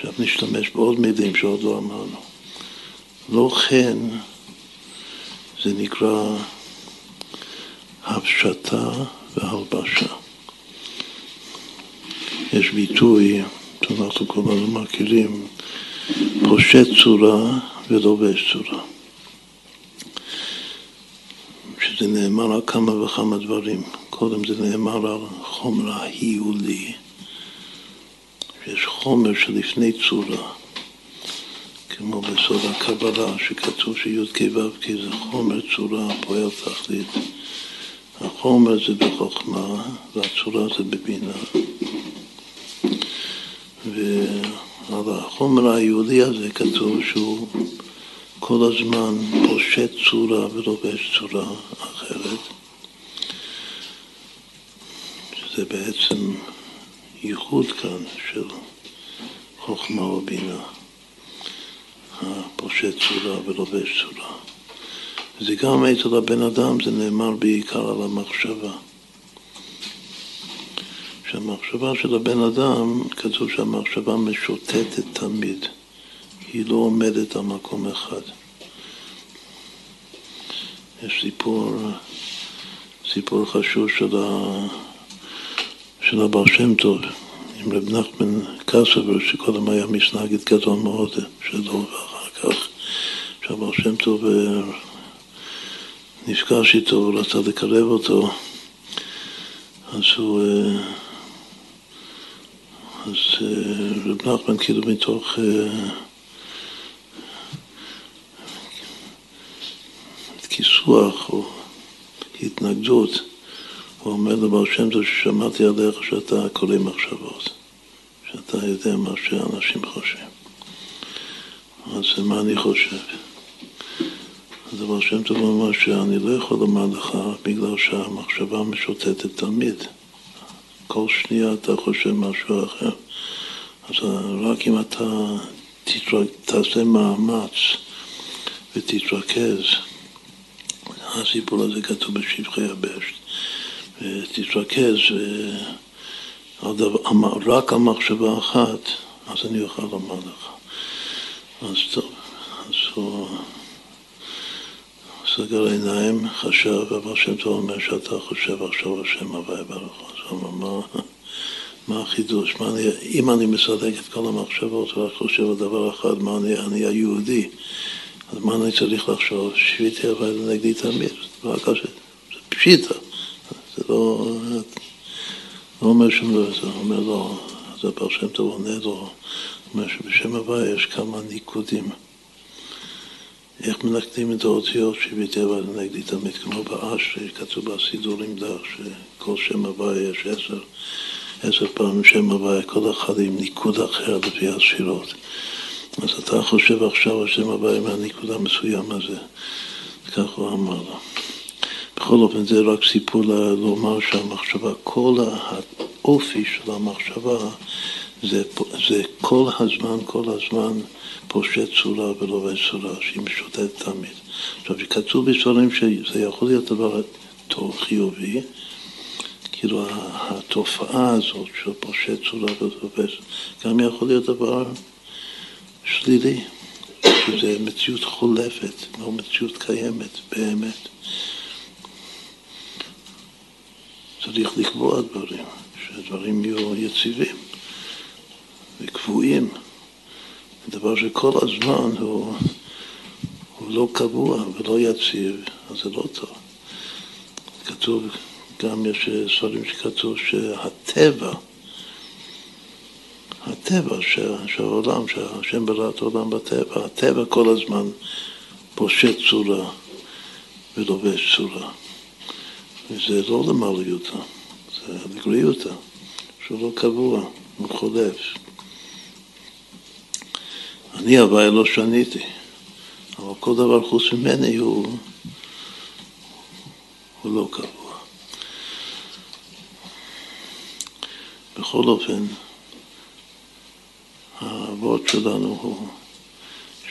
עכשיו נשתמש בעוד מילים שעוד לא אמרנו. לא כן זה נקרא הפשטה והלבשה. יש ביטוי שאנחנו כולנו מכירים, פושט צורה ולובש צורה. שזה נאמר על כמה וכמה דברים. קודם זה נאמר על חומר ההיולי, שיש חומר שלפני צורה, כמו בסוד הקבלה, שכתוב שי"ק ו"ק זה חומר צורה פועל תכלית. החומר זה בחוכמה והצורה זה בבינה. ועל החומר היהודי הזה כתוב שהוא כל הזמן פושט צורה ולובש צורה אחרת. שזה בעצם ייחוד כאן של חוכמה ובינה, הפושט צורה ולובש צורה. זה גם אצל הבן אדם, זה נאמר בעיקר על המחשבה. שהמחשבה של הבן אדם, כתוב שהמחשבה משוטטת תמיד, היא לא עומדת על מקום אחד. יש סיפור, סיפור חשוב של, ה, של הבעל שם טוב, עם רב נחמן קסבר, שקודם היה מסנגד גדול מאוד שלו, ואחר כך שהבעל שם טוב אה, נפגש איתו ורצה לקרב אותו, אז הוא... אה, אז אה, רב נחמן כאילו מתוך כיסוח או התנגדות, הוא אומר לבעל שם טוב ששמעתי עליך שאתה קורא מחשבות, שאתה יודע מה שאנשים חושבים. אז מה אני חושב? אז הבעל שם טוב אומר שאני לא יכול לומר לך בגלל שהמחשבה משוטטת תמיד. כל שנייה אתה חושב משהו אחר. אז רק אם אתה תתרק, תעשה מאמץ ותתרכז הסיפור הזה כתוב בשבחי הבשט. תתרכז רק על מחשבה אחת, אז אני אוכל לומר לך. אז טוב, אז הוא סגר עיניים, חשב, אבל שם טוב אומר שאתה חושב עכשיו השם הוואי ברוך הוא. אז הוא אמר, מה, החידוש? מה אני, אם אני מסלק את כל המחשבות ורק חושב על דבר אחד, מה אני, אני היהודי, אז מה אני צריך לחשוב? שביתי אבל נגדי תמיד, קשה, זה פשיטה, זה לא, לא אומר שום דבר, זה אומר לו, זה בר שם טוב עונה לו, אומר שבשם הוויה יש כמה ניקודים. איך מנקדים את האותיות אבל נגדי תמיד, כמו באשרי, כתוב בסידורים דרך, שכל שם הוויה יש עשר, עשר פעמים שם הוויה, כל אחד עם ניקוד אחר לפי הספירות. אז אתה חושב עכשיו השם הבא מהנקודה המסוים הזה. כך הוא אמר לו. בכל אופן זה רק סיפור לומר שהמחשבה, כל האופי של המחשבה זה, זה כל הזמן, כל הזמן פושט צורה ולובש צורה, שהיא משוטטת תמיד. עכשיו, כתוב בספרים שזה יכול להיות דבר טוב, חיובי, כאילו התופעה הזאת של פושט צורה ולובש, גם יכול להיות דבר שלילי, שזה מציאות חולפת, לא מציאות קיימת באמת. צריך לקבוע דברים, שהדברים יהיו יציבים וקבועים. דבר שכל הזמן הוא, הוא לא קבוע ולא יציב, אז זה לא טוב. כתוב, גם יש ספרים שכתוב שהטבע הטבע של העולם, שהשם ברא את העולם בטבע, הטבע כל הזמן פושט צורה ולובש צורה. וזה לא למעליותה, זה לגריותה, שהוא לא קבוע, הוא חולף. אני הווי לא שניתי, אבל כל דבר חוץ ממני הוא, הוא לא קבוע. בכל אופן, האבות שלנו הוא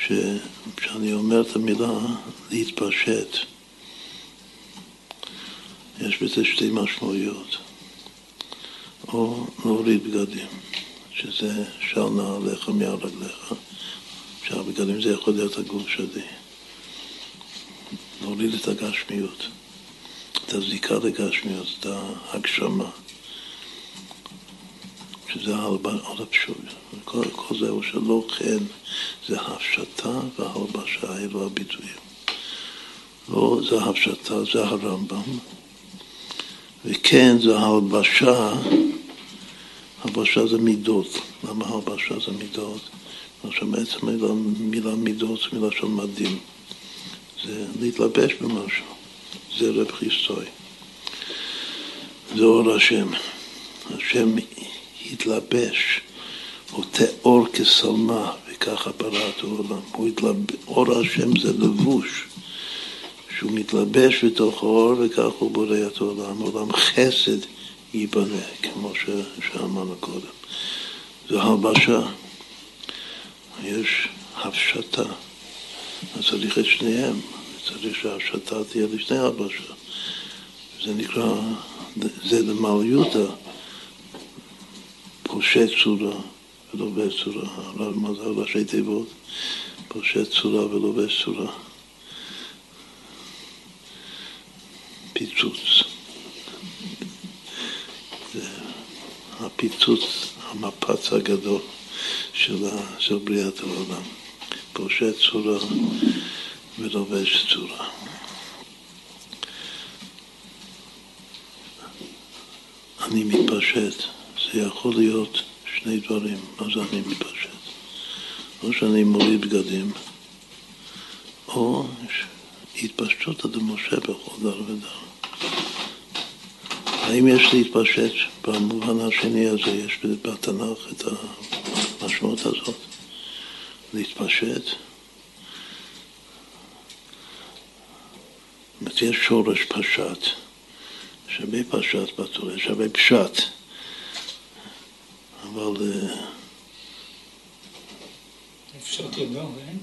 שכשאני אומר את המילה להתפשט, יש בזה שתי משמעויות. או להוריד בגדים, שזה של נעליך מעל רגליך. שאר בגדים זה יכול להיות הגוף שלי. להוריד את הגשמיות, את הזיקה לגשמיות, את ההגשמה. שזה הפשוט. כל, כל זה הוא שלא כן, זה הפשטה והלבשה, אלו הביטויים. לא זה הפשטה, זה הרמב"ם, וכן זה הלבשה, הלבשה זה מידות. למה הלבשה זה מידות? עכשיו בעצם מילה, מילה מידות זה מילה של מדים. זה להתלבש במשהו. זה רב חיסטוי. זה אור השם. השם התלבש, הוא תיאור כשלמה, וככה ברא את העולם. אור השם זה לבוש, שהוא מתלבש בתוך האור, וכך הוא בורא את העולם. עולם חסד ייבנה, כמו. שאמרנו קודם. זו הלבשה. יש הפשטה. אז צריך את שניהם. צריך שההפשטה תהיה לפני הלבשה. זה נקרא, זה למעליותא. פושט צורה ולובש צורה. מה זה ראשי תיבות? פושט צורה ולובש צורה. פיצוץ. זה הפיצוץ, המפץ הגדול של, של בריאת העולם. פושט צורה ולובש צורה. אני מתפשט. זה יכול להיות שני דברים, מה זה אני מתפשט? או שאני מוריד בגדים, או התפשטות עד משה בכל דר ודר. האם יש להתפשט במובן השני הזה, יש בתנ"ך את המשמעות הזאת, להתפשט? זאת אומרת, יש שורש פשט, שווה פשט בתורה, שווה פשט. אבל... אה, לפשוט ידו, אין?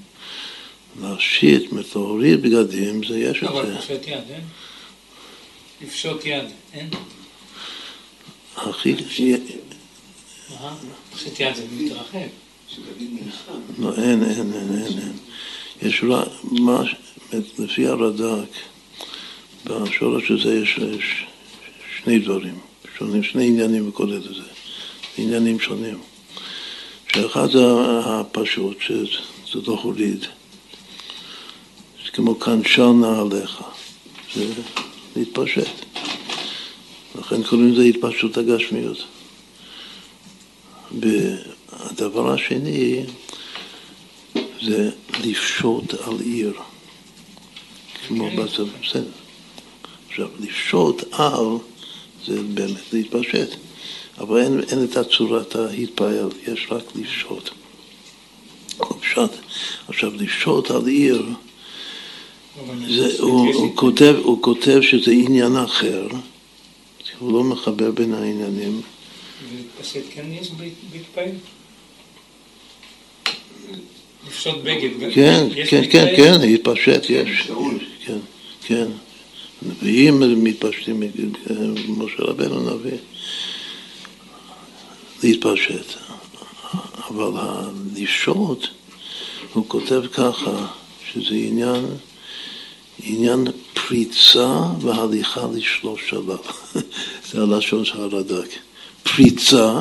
להשיט, להוריד בגדים, זה יש את זה. אבל לפשוט יד, אין? לפשוט יד, אין? הכי... זה מתרחב. לא, אין, אין, אין, אין, אין. יש רק, מה, לפי הרד"ק, בשורש הזה יש שני דברים, שונים, שני עניינים בכל את זה. עניינים שונים. שאחד זה הפשוט, שזה לא הוליד. זה כמו קנשן נעליך, זה להתפשט. לכן קוראים לזה התפשטות הגשמיות. והדבר השני זה לפשוט על עיר, כמו כן. בצבא, בסדר. עכשיו, לפשוט על זה באמת להתפשט. אבל אין, אין את הצורת ההתפעל, יש רק לפשוט. פשט. עכשיו, לפשוט על עיר, זה, הוא, הוא, כותב, הוא כותב שזה עניין אחר, הוא לא מחבר בין העניינים. ולהתפשט כן יש בהתפעל? לפשוט בגד. כן, כן, כן, כן, להתפשט יש. כן, כן. נביאים מתפשטים, משה רבנו נביא. להתפשט. אבל הלשעות, הוא כותב ככה, שזה עניין, עניין פריצה והליכה לשלוש שלב. זה הלשון של הרד"ק. פריצה,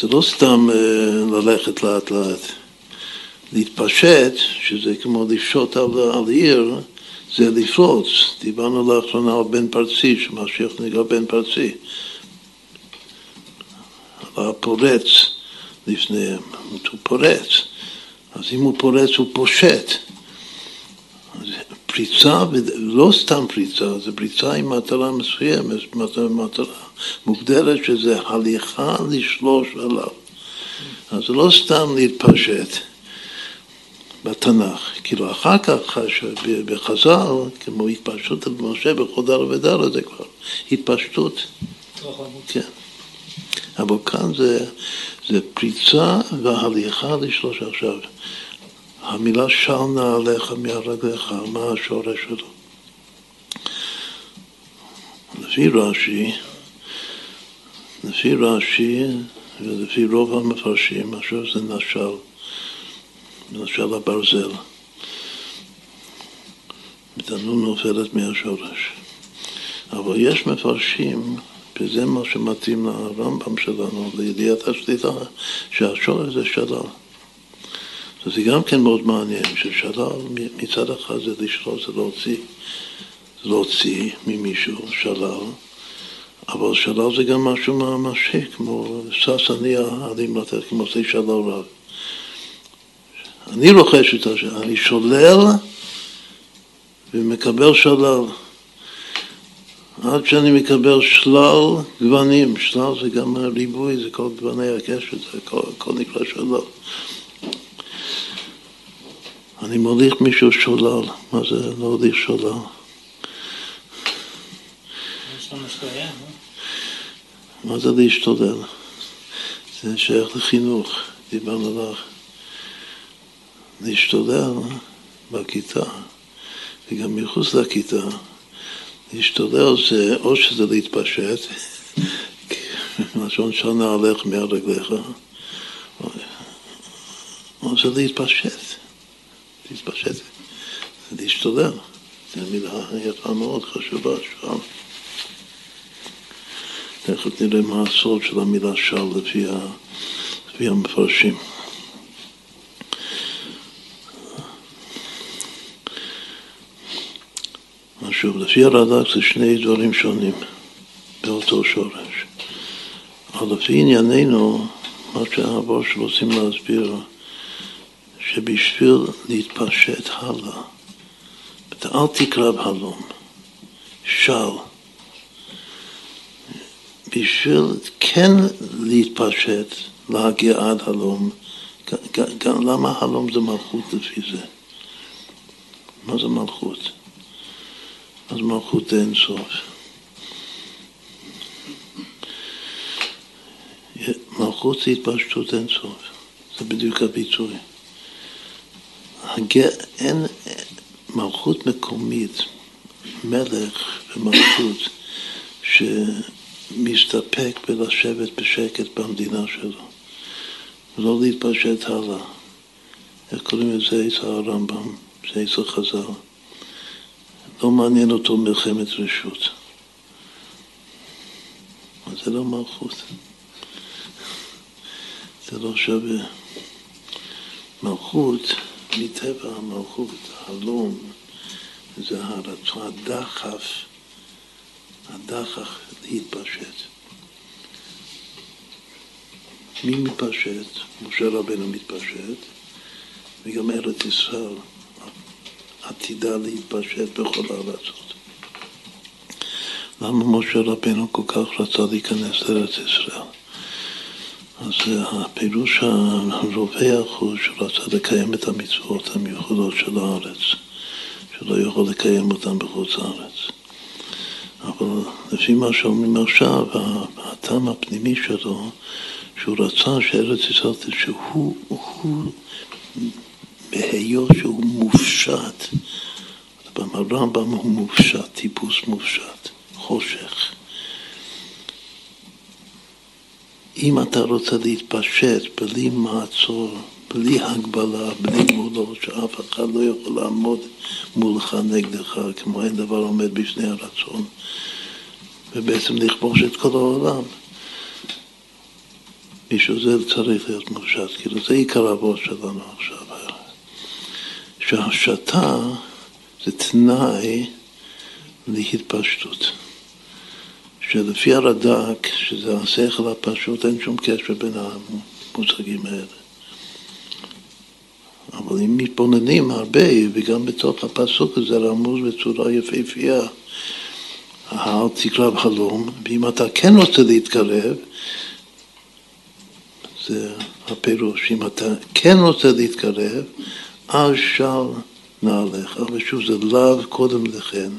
זה לא סתם אה, ללכת לאט לאט. להתפשט, שזה כמו לפשוט על, על עיר, זה לפרוץ. דיברנו לאחרונה על בן פרצי, שמשיח נקרא בן פרצי. הפורץ לפניהם, הוא פורץ. אז אם הוא פורץ הוא פושט. פריצה, לא סתם פריצה, זה פריצה עם מטרה מסוימת, מטרה מוגדרת שזה הליכה לשלוש עליו. אז זה לא סתם להתפשט בתנ"ך, כאילו אחר כך בחז"ל, כמו התפשטות על משה בכל דר ודר, זה כבר התפשטות. כן. אבל כאן זה, זה פריצה והליכה לשלושה. עכשיו, המילה של נעליך מהרגליך, מה השורש שלו? לפי רש"י, לפי רש"י ולפי רוב המפרשים, עכשיו זה נשל, נשל הברזל. הנון נופלת מהשורש. אבל יש מפרשים, וזה מה שמתאים לרמב"ם שלנו, לידיעת השליטה, שהשורש זה שלל. זה גם כן מאוד מעניין, ששלל מצד אחד זה לשלול, זה להוציא, להוציא ממישהו שלל, אבל שלל זה גם משהו ממשי, כמו שש אני אלים לתת, כמו זה שלל רב. אני רוכש את השלל, אני שולל ומקבל שלל. עד שאני מקבל שלל גוונים, שלל זה גם ריבוי, זה כל גווני הקשר, זה הכל נקרא שלל. אני מוליך מישהו שולל, מה זה להוליך שולל? מה זה להשתולל? זה שייך לחינוך, דיברנו לך. להשתולל בכיתה, וגם מחוץ לכיתה, להשתולל זה או שזה להתפשט, לשון שנה הלך מהרגליך, או זה להתפשט, להתפשט, זה להשתולל, זו מילה יפה מאוד חשובה שם. תכף נראה מה הסוד של המילה של לפי, ה, לפי המפרשים. שוב, לפי הרד"ק זה שני דברים שונים באותו שורש. אבל לפי ענייננו, מה שהרבות שרוצים להסביר, שבשביל להתפשט הלאה, אל תקרב הלום, של. בשביל כן להתפשט, להגיע עד הלום, למה הלום זה מלכות לפי זה? מה זה מלכות? אז מלכות אין סוף. מלכות זה התפשטות אין סוף, זה בדיוק הביטוי. אין מלכות מקומית, מלך ומלכות, שמסתפק בלשבת בשקט במדינה שלו, ולא להתפשט הלאה. איך קוראים לזה אצל הרמב"ם? זה אצל חז"ל. לא מעניין אותו מלחמת רשות. זה לא מלכות. זה לא שווה. מלכות, מטבע המלכות, הלום, זה הרצון, הדחף, הדחף להתפשט. מי מתפשט? משה רבנו מתפשט, וגם ארץ ישראל. עתידה להתפשט בכל הארצות. למה משה רבנו כל כך רצה להיכנס לארץ ישראל? אז הפירוש הרווח הוא שרצה לקיים את המצוות המיוחדות של הארץ, שלא יכול לקיים אותן בחוץ לארץ. אבל לפי מה שאומרים עכשיו, הטעם הפנימי שלו, שהוא רצה שארץ ישראל, שהוא בהיות שהוא מופשט. הרמב"ם הוא מופשט, טיפוס מופשט, חושך. אם אתה רוצה להתפשט בלי מעצור, בלי הגבלה, בלי גבולות, שאף אחד לא יכול לעמוד מולך נגדך, כמו אין דבר עומד בפני הרצון, ובעצם לכבוש את כל העולם. בשביל זה צריך להיות מופשט, כאילו זה עיקר העבוד שלנו עכשיו. שהשתה זה תנאי להתפשטות. שלפי הרד"ק, שזה השכל הפשוט, אין שום קשר בין המושגים האלה. אבל אם מתבוננים הרבה, וגם בתוך הפסוק הזה רמוז בצורה יפהפייה, אל תקרב חלום, ואם אתה כן רוצה להתקרב, זה הפירוש, אם אתה כן רוצה להתקרב, אל של נעליך, ושוב זה לאו קודם לכן,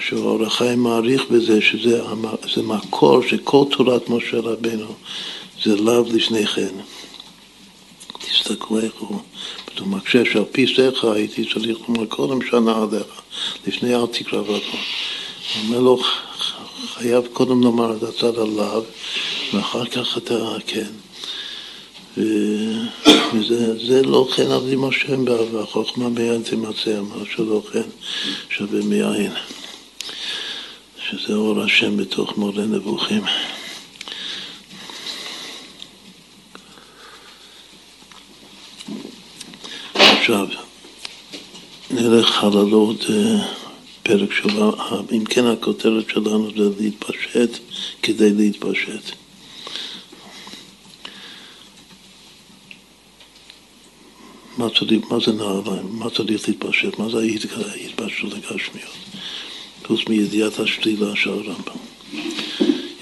שאור החיים מעריך בזה שזה מקור שכל תורת משה רבנו זה לאו לפני כן. תסתכלו איך הוא, הוא מקשה שעל פי שכל הייתי צריך לומר קודם שנה עליך, לפני אל תקרא בבוא. הוא אומר לו, חייב קודם לומר את הצד עליו, ואחר כך אתה, כן. וזה לא כן עבדים השם והחוכמה ביין תמצא, מה שלא כן שווה מיין. שזה אור השם בתוך מורה נבוכים. עכשיו, נלך חללות אה, פרק שלו, אם כן הכותרת שלנו זה להתפשט כדי להתפשט. מה, צריך, מה זה נעליים? מה צריך להתפשט? מה זה ההתפשטות לגשמיות? חוץ מידיעת השלילה של הרמב"ם.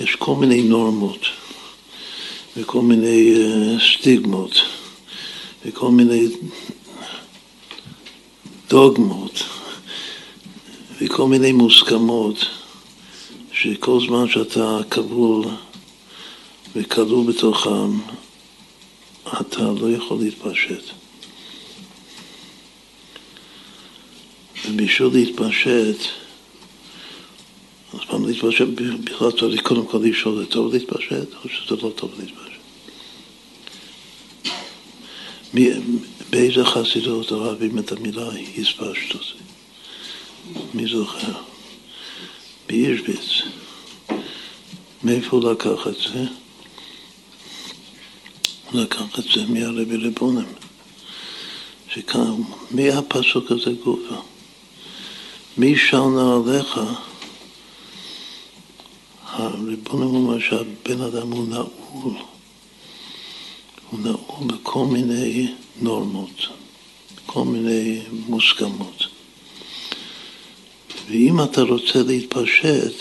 יש כל מיני נורמות וכל מיני uh, סטיגמות וכל מיני דוגמות וכל מיני מוסכמות שכל זמן שאתה כבול וכלוא בתוכם אתה לא יכול להתפשט. ובשביל להתפשט, אז פעם להתפשט בכלל צריך קודם כל לשאול, זה טוב להתפשט או שזה לא טוב להתפשט? באיזה חסידות אוהבים את המילה הספשטות? מי זוכר? באישביץ. מאיפה הוא לקח את זה? הוא לקח את זה מהרבי ריבונם. שכאן, מי הפסוק הזה גופה? מי של נעליך? הריבונם אומר שהבן אדם הוא נעול. הוא נעול בכל מיני נורמות, כל מיני מוסכמות. ואם אתה רוצה להתפשט,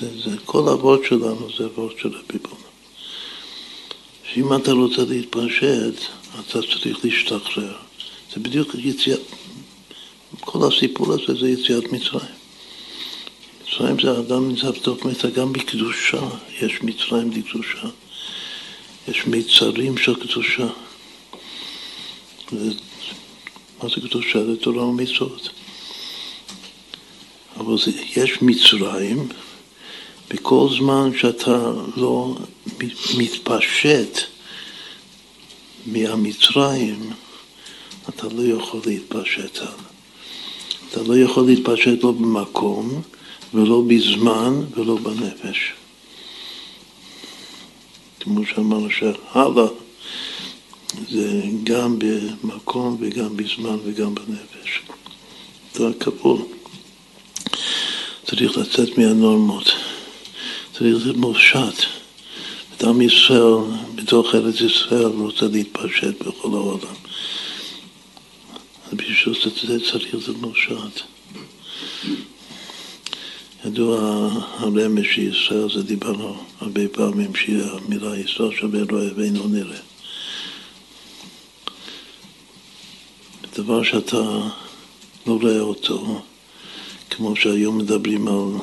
זה, זה כל אבות שלנו זה אבות של הריבון. שאם אתה רוצה להתפשט, אתה צריך להשתחרר. זה בדיוק יציאת, כל הסיפור הזה זה יציאת מצרים. מצרים זה האדם נמצא בתוך מצרים, גם בקדושה יש מצרים לקדושה. יש מיצרים של קדושה. מה זה קדושה? זה תורה ומצוות. אבל זה, יש מצרים, בכל זמן שאתה לא מתפשט מהמצרים, אתה לא יכול להתפשט. אתה לא יכול להתפשט לא במקום, ולא בזמן, ולא בנפש. כמו שאמרנו שהלאה זה גם במקום וגם בזמן וגם בנפש. זה הכבוד. צריך לצאת מהנורמות, צריך להיות מופשט. עם ישראל, בתוך ארץ ישראל, רוצה להתפשט בכל העולם. בשביל זה צריך להיות מופשט. ידוע הרמז שישראל זה דיברנו הרבה פעמים שהמילה ישראל שווה רואה ואינו נראה. דבר שאתה לא רואה אותו, כמו שהיום מדברים על,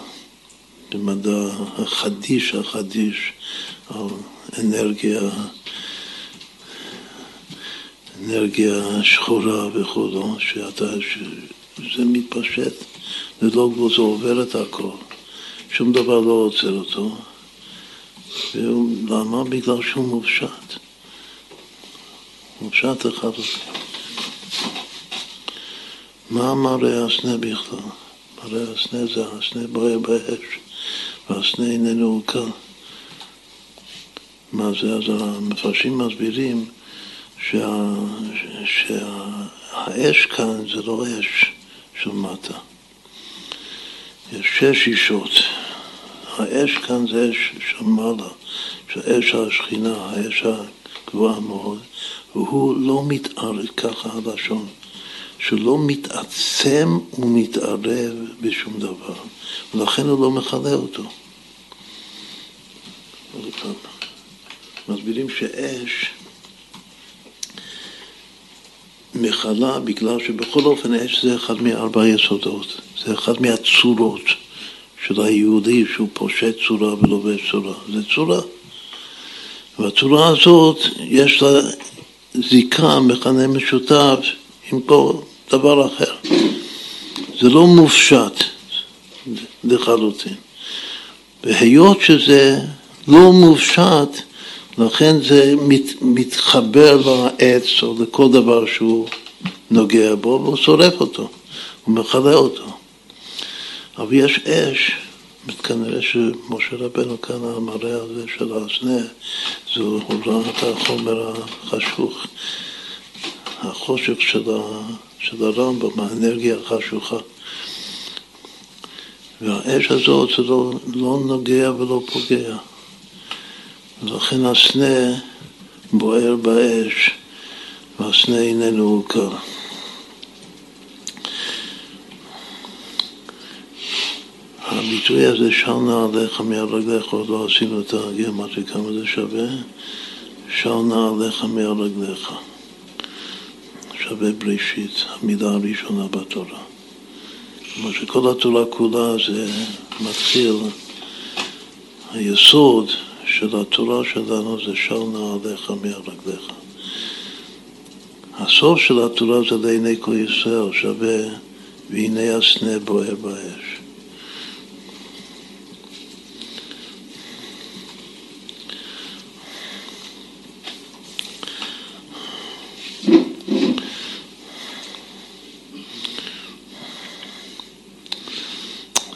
במדע החדיש, החדיש, על אנרגיה, אנרגיה שחורה וכו', שאתה, שזה מתפשט, זה לא גבול, זה עובר את הכל, שום דבר לא עוצר אותו. למה? בגלל שהוא מופשט. מופשט אחד. מה מראה הסנה בכלל? הרי הסנה זה הסנה בוער באש, והסנה איננו קל. מה זה? אז המפרשים מסבירים שהאש כאן זה לא אש של מטה. יש שש אישות. האש כאן זה אש של מעלה, של אש השכינה, האש הגבוהה מאוד, והוא לא מתערב, ככה הלשון. שהוא לא מתעצם ומתערב בשום דבר, ולכן הוא לא מכלה אותו. מסבירים שאש מכלה בגלל שבכל אופן אש זה אחד מארבע יסודות, זה אחד מהצורות של היהודי שהוא פושט צורה ולובש צורה, זה צורה. והצורה הזאת יש לה זיקה, מכנה משותף עם כל דבר אחר. זה לא מופשט לחלוטין. והיות שזה לא מופשט, לכן זה מת, מתחבר לעץ או לכל דבר שהוא נוגע בו והוא שורף אותו, הוא מכלה אותו. אבל יש אש, כנראה שמשה רבנו כאן המראה הזה של הסנה, זה הוא ראה את החומר החשוך, החושך של, ה, של הרמב"ם, האנרגיה החשוכה. והאש הזאת זה לא, לא נוגע ולא פוגע. ולכן הסנה בוער באש, והסנה איננו קר. הביטוי הזה של נעליך מהרגליך, עוד לא עשינו את הגיאומטרי, כמה זה שווה? של נעליך מהרגליך. שווה בראשית, המילה הראשונה בתורה. כלומר שכל התורה כולה זה מתחיל, היסוד של התורה שלנו זה של נעליך מהרגליך. הסוף של התורה זה לעיני כל ישראל, שווה והנה הסנה בוער באש.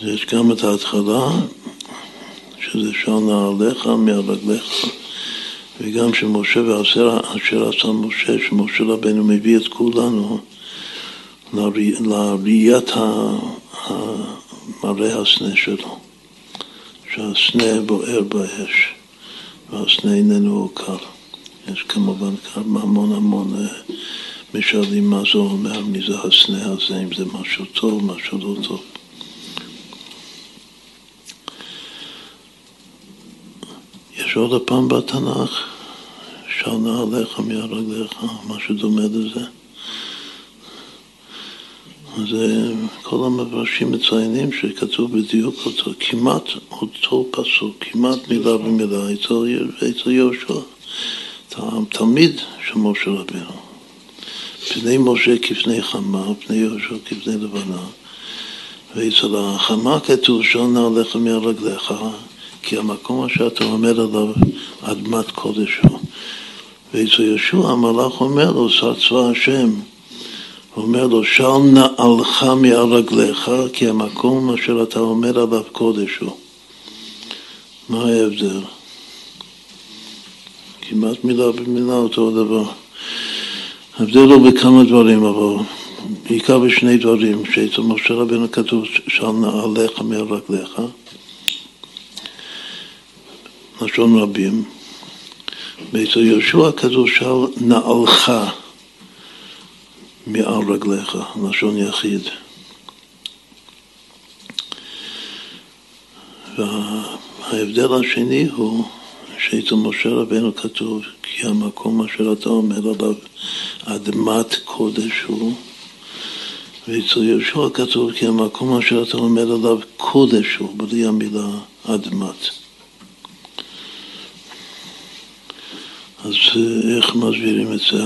יש גם את ההתחלה, שזה של נעליך מהרגליך, וגם שמשה ועשר אשר עשה משה, שמשה רבנו מביא את כולנו לראיית מראה הסנה שלו, שהסנה בוער באש, והסנה איננו קר. יש כמובן המון המון אה, משלים מה זה אומר, מי זה הסנה הזה, אם זה משהו טוב, משהו לא טוב. יש עוד הפעם בתנ"ך, של נעליך מהרגליך, משהו דומה לזה. אז כל המפרשים מציינים שכתוב בדיוק אותו, כמעט אותו פסוק, כמעט מילה במילה, אצל יהושע, תלמיד של משה רבינו. פני משה כפני חמה, פני יהושע כפני לבנה. ואצל החמה כתוב של נעליך מהרגליך, כי המקום אשר אתה עומד עליו אדמת קודש הוא. ואצל ישוע המלאך אומר לו, שר צבא השם, אומר לו, של נעלך מעל רגליך, כי המקום אשר אתה עומד עליו קודש הוא. מה ההבדל? כמעט מילה במילה אותו דבר. ההבדל הוא בכמה דברים, אבל בעיקר בשני דברים, שאצל משה רבינו כתוב של נעליך מעל רגליך. לשון רבים. ואצל יהושע כתוב של נעלך מעל רגליך, לשון יחיד. וההבדל השני הוא שאצל משה רבנו כתוב כי המקום אשר אתה עומד עליו אדמת קודש הוא ואצל יהושע כתוב כי המקום אשר אתה עומד עליו קודש הוא, בלי המילה אדמת. אז איך מסבירים את זה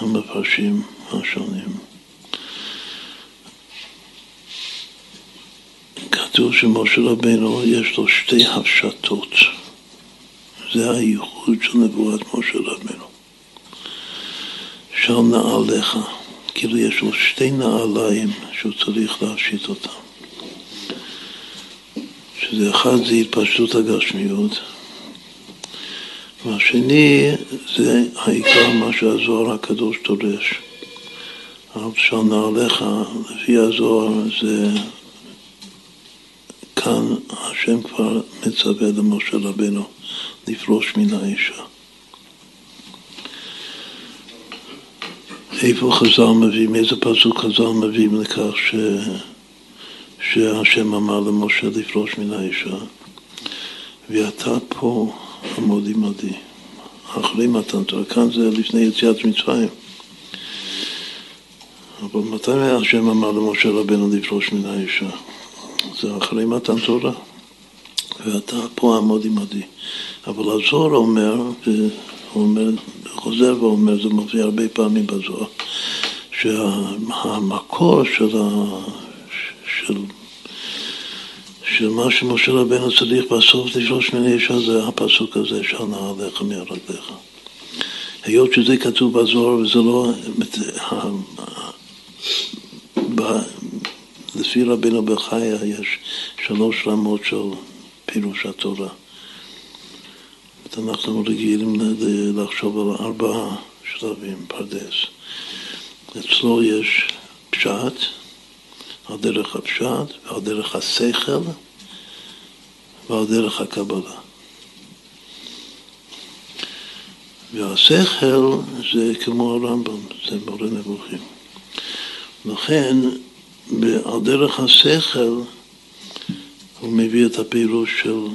המפרשים השונים? כתוב שמשה רבנו יש לו שתי הפשטות. זה הייחוד של נבואת משה רבנו. של נעליך, כאילו יש לו שתי נעליים שהוא צריך להשית אותם. שזה אחד זה התפשטות הגשמיות, והשני זה העיקר מה שהזוהר הקדוש דורש. אבל של נעליך, לפי הזוהר, זה כאן השם כבר מצווה למשה רבנו לפרוש מן האישה. איפה חז"ל מביאים, איזה פסוק חז"ל מביאים לכך ש... שהשם אמר למשה לפרוש מן האישה? ואתה פה עמודי מדי, אחרי מתן תורה, כאן זה לפני יציאת מצרים. אבל מתי השם אמר למשה רבנו לפרוש מן האישה? זה אחרי מתן תורה. ואתה פה עמוד עמדי. אבל הזוהר אומר, הוא אומר, חוזר ואומר, זה מופיע הרבה פעמים בזוהר, שהמקור של, ה, של, של מה שמשה רבנו צריך בסוף לשלוש מיני אישה זה הפסוק הזה, של נעליך מהרגליך. היות שזה כתוב בזוהר וזה לא... לפי רבינו בחיה יש שלוש רמות של פירוש התורה. אנחנו רגילים לחשוב על ארבעה שלבים, פרדס. אצלו יש פשט, על דרך הפשט, ועל דרך השכל, ועל דרך הקבלה. והשכל זה כמו הרמב"ם, זה מורה נבוכים. לכן, על דרך השכל הוא מביא את הפירוש של,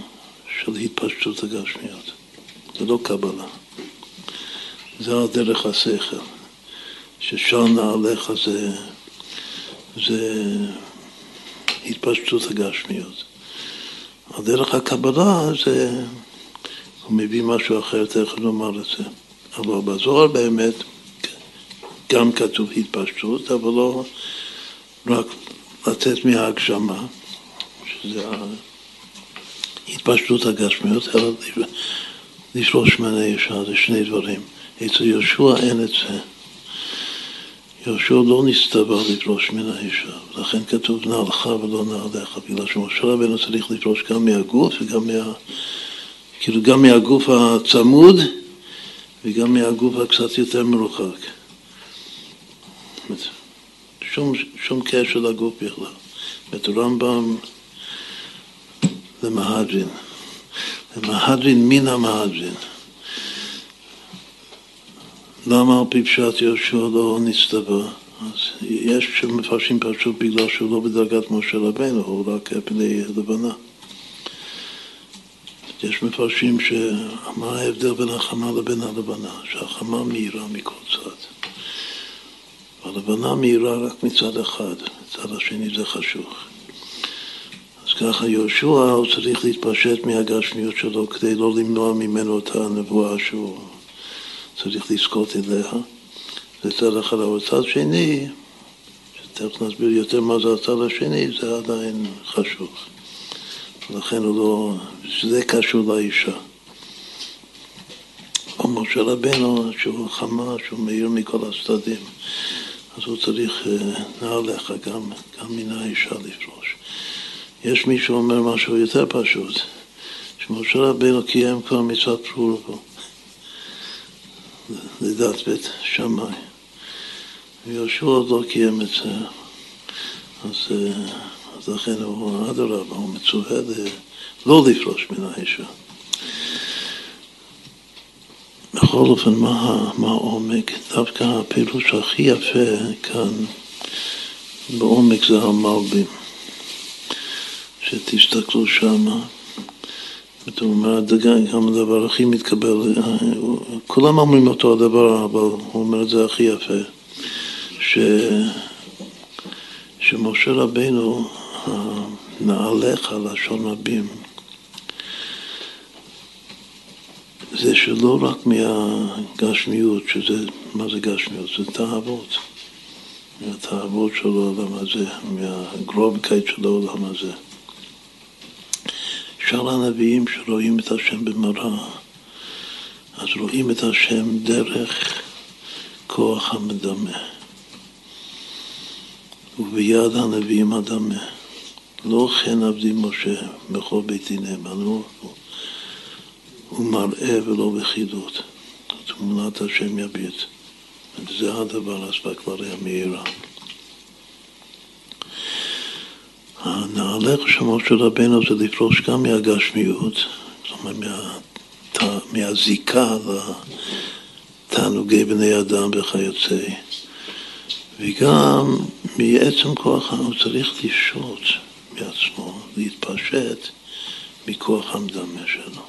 של התפשטות הגשמיות. זה לא קבלה. זה על דרך השכל. ששל נעליך זה, זה התפשטות הגשמיות. על דרך הקבלה זה, הוא מביא משהו אחר, תכף נאמר את זה. אבל בזוהר באמת גם כתוב התפשטות, אבל לא רק לצאת מההגשמה, שזה התפשטות הגשמיות, אלא לשלוש מנה אישה, זה שני דברים. אצל יהושע אין את זה. יהושע לא נסתבר לפרוש מן האישה, ולכן כתוב נעלך ולא נעליך, בגלל שמשה רבנו צריך לפרוש גם מהגוף וגם מה... כאילו גם מהגוף הצמוד וגם מהגוף הקצת יותר מרוחק. שום, שום קשר לגוף בכלל. את רמב"ם למהדרין. למהדרין מן המהדרין. למה על פי פשט יהושע לא נצטווה? אז יש שמפרשים פשוט בגלל שהוא לא בדרגת משה רבנו, הוא רק פני לבנה. יש מפרשים שמה ההבדל בין החמה לבין הלבנה? שהחמה מהירה מכל צד. הלבנה מהירה רק מצד אחד, מצד השני זה חשוך. אז ככה יהושע הוא צריך להתפשט מהגשמיות שלו כדי לא למנוע ממנו את הנבואה שהוא צריך לזכות אליה. זה צד אחד, אבל צד שני, שתכף נסביר יותר מה זה הצד השני, זה עדיין חשוב. לכן הוא לא, שזה קשור לאישה. או משה רבנו, שהוא חמה, שהוא מאיר מכל הצדדים, אז הוא צריך אה, נעליך גם, גם מן האישה לפרוש. יש מי שאומר משהו יותר פשוט, שמשה רבנו קיים כבר מצוות פרור לדת בית שמאי. ויהושע עוד לא קיים את זה, אז, אה, אז לכן הוא אדרבה, הוא מצווה לא לפרוש מן האישה. בכל אופן, מה, העומק? דווקא הפירוש הכי יפה כאן בעומק זה המלבים. שתסתכלו שמה. זאת אומרת, גם הדבר הכי מתקבל, כולם אומרים אותו הדבר, אבל הוא אומר את זה הכי יפה, ש, שמשה רבנו, נעליך לשון רבים, זה שלא רק מהגשמיות, שזה, מה זה גשמיות? זה תאוות. מהתאוות של העולם הזה, מהגרובקייט של העולם הזה. שאר הנביאים שרואים את השם במראה, אז רואים את השם דרך כוח המדמה. וביד הנביאים הדמה. לא כן עבדי משה בכל ביתי נאמנו, הוא מראה ולא בחידות. תמונת השם יביט. וזה הדבר אספקלריה מהירה. הנעלך שמו של רבנו זה לפרוש גם מהגשמיות, זאת אומרת מה, מהזיקה לתענוגי בני אדם וכיוצא, וגם מעצם כוח, הוא צריך לפשוט מעצמו, להתפשט מכוח המדמה שלו.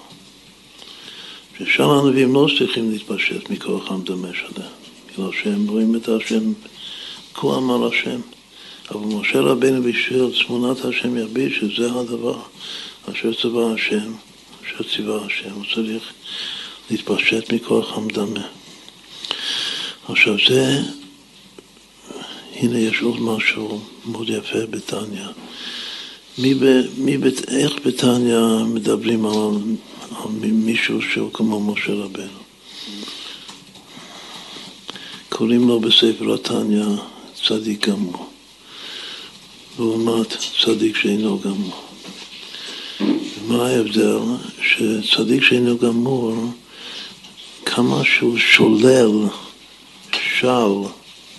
ששם הנביאים לא צריכים להתפשט מכוח המדמה שלהם, בגלל שהם רואים את השם, כוח על השם. אבל משה רבינו בשביל תמונת השם יביט שזה הדבר אשר צבא השם, אשר ציווה השם, הוא צריך להתפשט מכוח המדמה. עכשיו זה, הנה יש עוד משהו מאוד יפה בתניא. מי, ב, מי, איך בתניא מדברים על, על מישהו שהוא כמו משה רבנו? קוראים לו בספר התניא צדיק גמור, לעומת צדיק שאינו גמור. מה ההבדל? שצדיק שאינו גמור, כמה שהוא שולל, של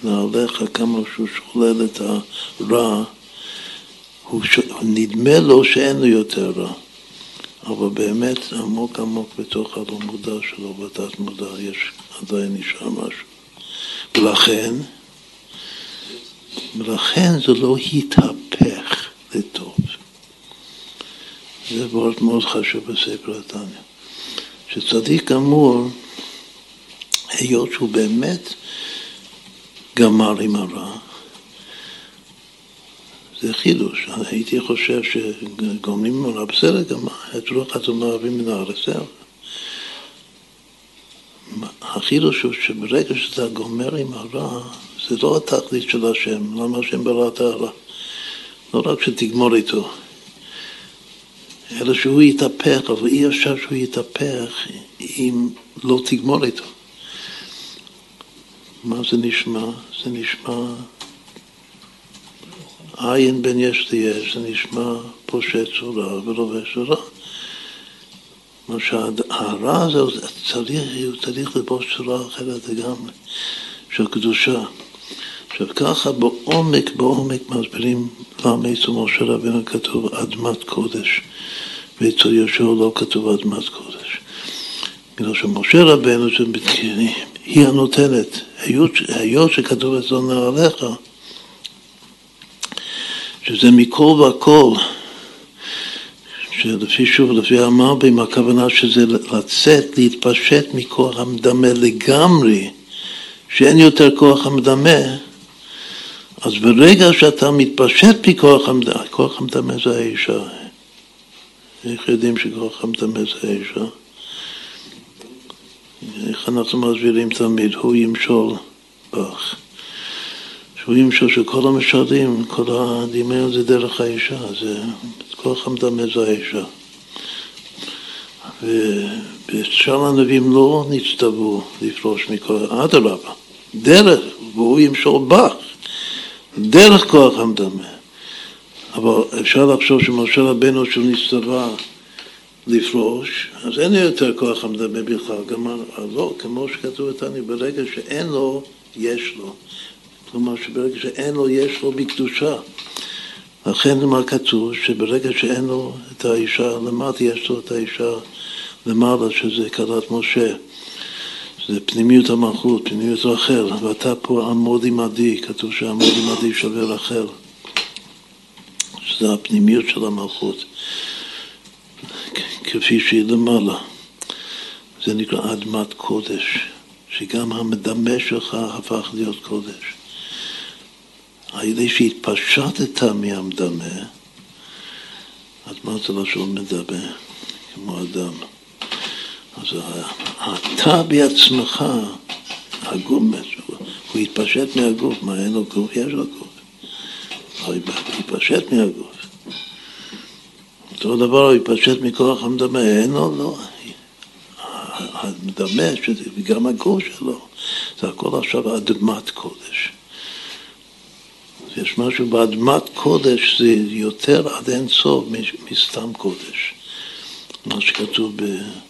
נעליך, כמה שהוא שולל את הרע, הוא ש... נדמה לו שאין לו יותר רע. אבל באמת עמוק עמוק בתוך הלא מודע שלו, בתת מודע, יש עדיין נשאר משהו. ולכן, ולכן זה לא התהפך לטוב. זה וורט מאוד חשוב בספר התניא. שצדיק גמור, היות שהוא באמת גמר עם הרע, זה חידוש. הייתי חושב שגומרים עם הרע, בסדר, גם את רוח אתם אוהבים מן הארץ. החידוש הוא שברגע שאתה גומר עם הרע, זה לא התכלית של השם, למה השם ברא את הרע? לא רק שתגמור איתו, אלא שהוא יתהפך, אבל אי אפשר שהוא יתהפך אם לא תגמור איתו. מה זה נשמע? זה נשמע עין בין יש ליש, זה נשמע פושט צורה ולובש רע. מה שהרע הזה צריך, הוא צריך לבוש צורה אחרת לגמרי, של קדושה. עכשיו ככה בעומק, בעומק מסבירים למה אצל משה רבינו כתוב אדמת קודש, ואצל יהושע לא כתוב אדמת קודש. בגלל שמשה רבנו, היא הנותנת, היות שכתוב אצלו נעליך, שזה מכל וכל, שלפי שוב, לפי המרבים, הכוונה שזה לצאת, להתפשט מכוח המדמה לגמרי, שאין יותר כוח המדמה, אז ברגע שאתה מתפשט מכוח המדמה, כוח המדמה זה האישה. איך יודעים שכוח המדמה זה האישה? איך אנחנו מסבירים תמיד? הוא ימשול בך. שהוא ימשול שכל המשלים, כל הדמיון זה דרך האישה, זה כוח המדמה זה האישה. ושאר הנביאים לא נצטוו לפרוש מכל, אדרבה, דרך, והוא ימשול בך. דרך כוח המדמה. אבל אפשר לחשוב שמשה רבנו שהוא נצטווה לפרוש, אז אין יותר כוח המדמה בכלל, גם לא, כמו שכתוב איתנו, ברגע שאין לו, יש לו. כלומר שברגע שאין לו, יש לו בקדושה. לכן מה כתוב? שברגע שאין לו את האישה למטה, יש לו את האישה למעלה, שזה כדת משה. זה פנימיות המלכות, פנימיות רחל, ואתה פה עמוד עמדי, כתוב שעמוד עמדי שווה רחל, שזה הפנימיות של המלכות, כפי שהיא למעלה. זה נקרא אדמת קודש, שגם המדמה שלך הפך להיות קודש. על ידי שהתפשטת מהמדמה, אז מה זה לשון מדמה? כמו אדם. אז אתה בעצמך, הגוף, הוא התפשט מהגוף, מה אין לו גוף? יש לו גוף. הוא התפשט מהגוף. אותו דבר הוא התפשט מכוח המדמה, אין לו, לא. המדמה, וגם הגוף שלו, זה הכל עכשיו אדמת קודש. יש משהו באדמת קודש, זה יותר עד אין סוף מסתם קודש. מה שכתוב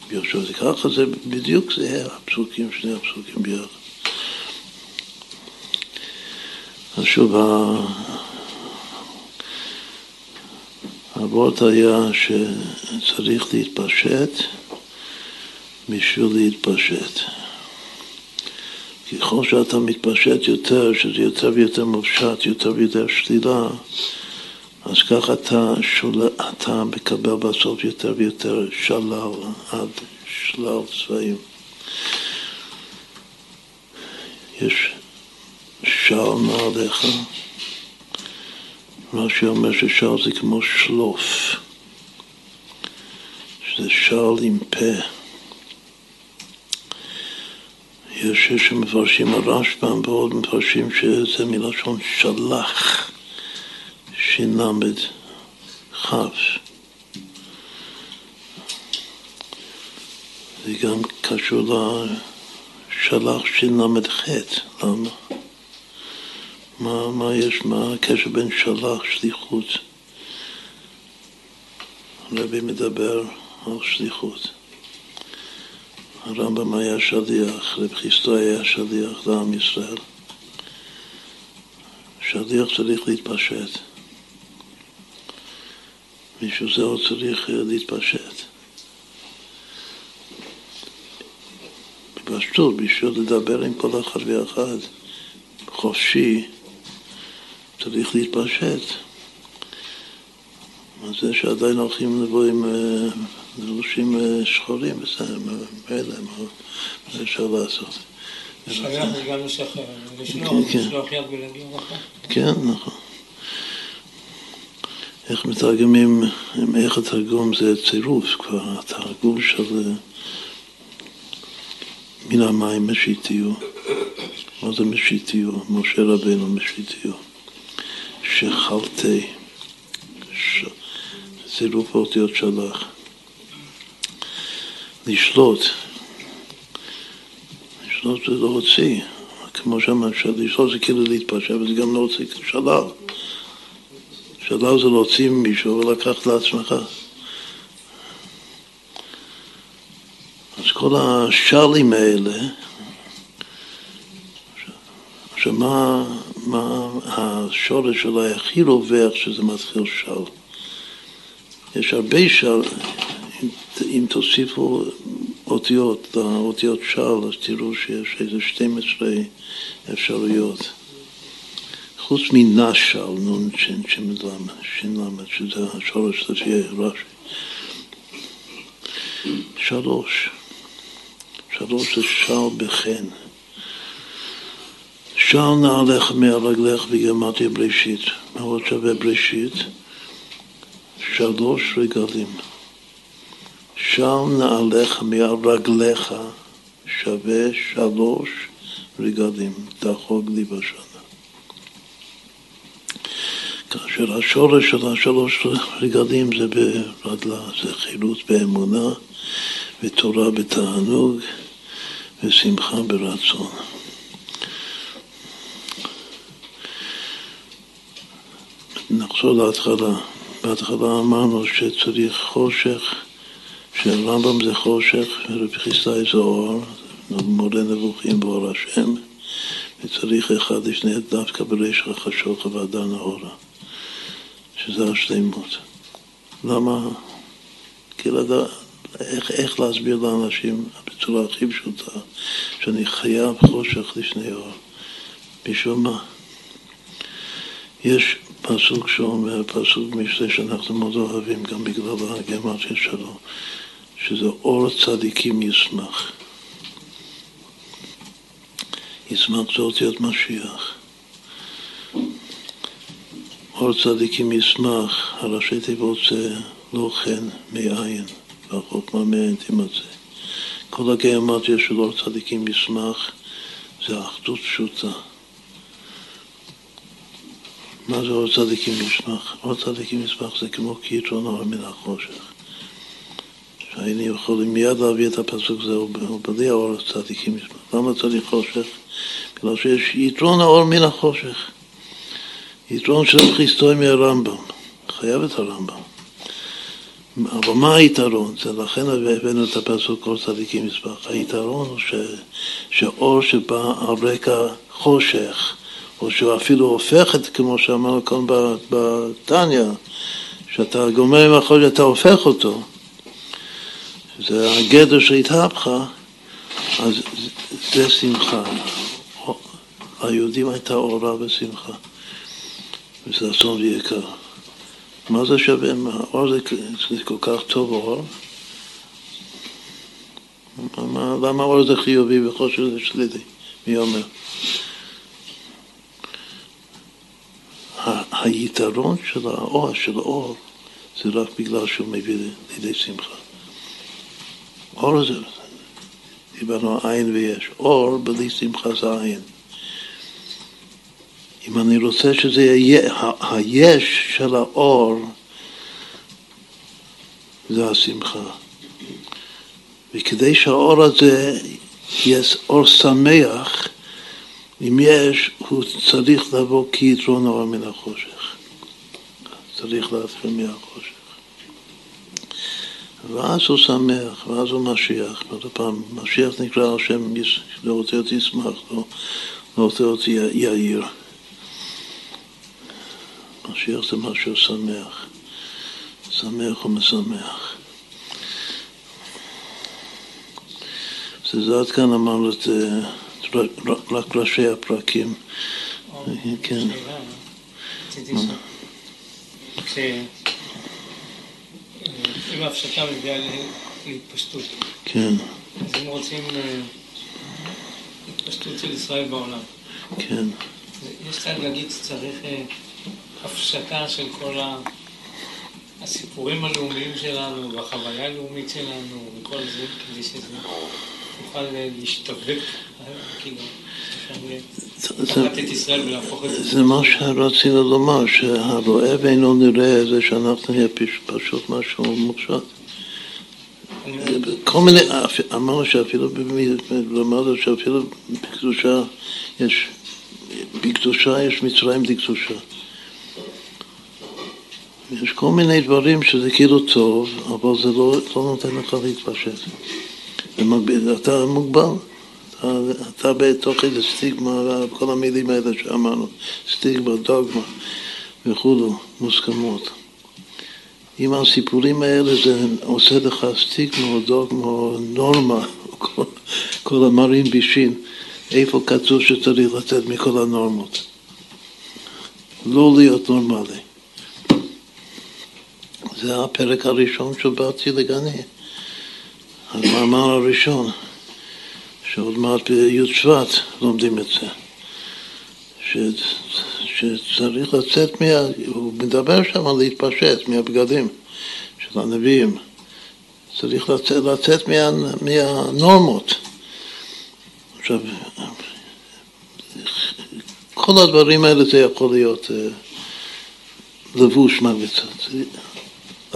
ביהושע, זה ככה זה בדיוק זה הפסוקים, שני הפסוקים ביחד. אז שוב, הוורט היה שצריך להתפשט בשביל להתפשט. ככל שאתה מתפשט יותר, שזה יותר ויותר מופשט, יותר ויותר שלילה, אז ככה אתה, שול... אתה מקבל בסוף יותר ויותר שלל עד שלל צבעים. יש של מעליך, רש"י אומר ששל זה כמו שלוף, שזה של עם פה. יש שמפרשים הרשב"ם ועוד מפרשים שזה מלשון שלח, של"ד כ'. זה גם קשור לשלח של"ח, למה? מה, מה יש, מה הקשר בין שלח, שליחות? הרבי מדבר על שליחות. הרמב"ם היה שליח, רב חיסטו היה שליח לעם ישראל. שליח צריך להתפשט. מישהו זה עוד צריך אה, להתפשט. בפשטות, בשביל לדבר עם כל אחד ואחד חופשי, צריך להתפשט. זה שעדיין הולכים לבוא עם אה, לבושים אה, שחורים, בסדר, מילא, מה אפשר לעשות? לשלוח, כן. לשלוח יד ולהגיע רחוק. כן, נכון. איך מתרגמים, איך התרגום זה צירוף כבר, התרגום של מן המים משיתיו. מה זה משיתיו? משה רבנו משיתיו. שחלתי. ש... צירוף האותיות שלח. לשלוט. לשלוט זה להוציא. כמו שאמרת, לשלוט זה כאילו להתפשט, אבל זה גם להוציא שלל. שלל זה להוציא ממישהו ולקחת לעצמך. אז כל השאלים האלה, עכשיו מה, מה השורש אולי הכי רווח שזה מתחיל של? יש הרבה של, אם, אם תוסיפו אותיות, לאותיות של, אז תראו שיש איזה 12 אפשרויות. חוץ נון שין למה, שין למה, שזה השורש לפי רש"י. שלוש. שלוש זה של בחן. של נעליך מהרגליך בגרמטיה בראשית. מה עוד שווה בראשית? שלוש רגלים. של נעליך מהרגליך שווה שלוש רגלים. תחוג לי בשנה. כאשר השורש של השלוש רגלים זה ברדלה, זה חילוץ באמונה ותורה בתענוג ושמחה ברצון. נחזור להתחלה. בהתחלה אמרנו שצריך חושך, שרמב"ם זה חושך ורבי חיסאי זה אור, מורה נבוכים באור השם, וצריך אחד לשני דווקא בריש החשוך הוועדה נאורה, שזה השלימות. למה? כי לדעת איך, איך להסביר לאנשים בצורה הכי פשוטה שאני חייב חושך לפני אור. בשביל מה? יש פסוק שאומר, פסוק משתה שאנחנו מאוד אוהבים גם בגלל הגרמטיה שלו, שזה אור צדיקים ישמח. ישמח זה אותיות משיח. אור צדיקים ישמח, הראשי תיבות זה לא חן מאין, והחוכמה מאין תימצא. כל הגרמטיה של אור צדיקים ישמח זה אחדות פשוטה. מה זה אור צדיקים ישמח? אור צדיקים ישמח זה כמו קיטרון אור מן החושך. שהיינו יכולים מיד להביא את הפסוק הזה, ובלי האור צדיקים ישמח. למה צריך חושך? בגלל שיש יתרון האור מן החושך. יתרון של חיסטוי מהרמב"ם. חייב את הרמב"ם. אבל מה היתרון? זה לכן הבאנו את הפסוק אור צדיקים ישמח. היתרון הוא ש, שאור שבא על רקע חושך, או שהוא אפילו הופך את, כמו שאמרנו כאן בתניא, שאתה גומר עם החושך, אתה הופך אותו. זה הגדר של התהפכה, אז זה שמחה. ליהודים הייתה אורה ושמחה, וזה אסון ויקר. מה זה שווה? אור זה, זה כל כך טוב אור? מה, למה אור זה חיובי וחושך זה שלילי? מי אומר? היתרון של האור, של האור, זה רק בגלל שהוא מביא לידי שמחה. אור זה, דיברנו עין ויש. אור בלי שמחה זה עין. אם אני רוצה שזה יהיה, היש של האור זה השמחה. וכדי שהאור הזה יהיה אור שמח, אם יש, הוא צריך לבוא כיתרון האור מן החושך. צריך להתחיל מהחושך. ואז הוא שמח, ואז הוא משיח. עוד פעם, משיח נקרא על שם, לא רוצה אותי ישמח, לא, לא רוצה אותי יאיר. משיח זה משהו שמח. שמח ומשמח. זה עד כאן אמרנו את רק ראשי הפרקים. כן. אם ההפשטה מביאה להתפשטות. כן. אז אם רוצים אה, התפשטות של ישראל בעולם. כן. יש צד להגיד שצריך הפשטה של כל הסיפורים הלאומיים שלנו והחוויה הלאומית שלנו וכל זה, כדי שזה יוכל להשתווק, כאילו, זה מה שרצינו לומר, שהרואה ואינו נראה זה שאנחנו נהיה פשוט משהו מופשט. כל מיני, אמרנו שאפילו למדנו שאפילו בקדושה יש, בקדושה יש מצרים דקדושה. יש כל מיני דברים שזה כאילו טוב, אבל זה לא, לא נותן לך להתפשט. אתה מוגבל. אתה, אתה בתוך איזה סטיגמה, כל המילים האלה שאמרנו, סטיגמה, דוגמה וכולו, מוסכמות. אם הסיפורים האלה זה עושה לך סטיגמה או דוגמה או נורמה, או כל, כל המרים בישים, איפה כתוב שצריך לצאת מכל הנורמות? לא להיות נורמלי. זה הפרק הראשון של באתי לגני, המאמר הראשון, שעוד מעט בי' שבט לומדים את זה, ש, שצריך לצאת, מה, הוא מדבר שם על להתפשט מהבגדים של הנביאים, צריך לצאת, לצאת מה, מהנורמות. עכשיו, כל הדברים האלה זה יכול להיות אה, לבוש מגבצת.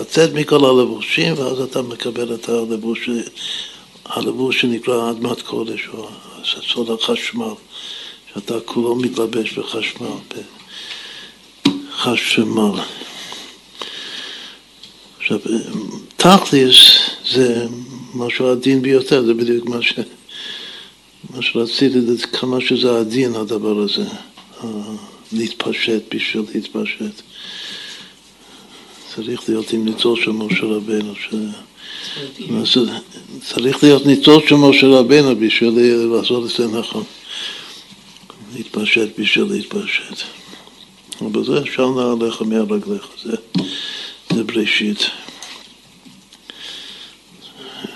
לצאת מכל הלבושים, ואז אתה מקבל את הלבוש, הלבוש שנקרא אדמת קודש, או סוד החשמל, שאתה כולו מתלבש בחשמל, בחשמל. עכשיו, תכליס זה משהו עדין ביותר, זה בדיוק מה, ש... מה שרציתי, כמה שזה עדין הדבר הזה, להתפשט בשביל להתפשט. צריך להיות עם ניצוץ של משה רבנו. ש... צריך להיות ניצוץ של משה רבנו בשביל לעשות את זה נכון. להתפשט בשביל להתפשט. אבל זה אפשר נעליך מהרגליך, זה, זה בראשית.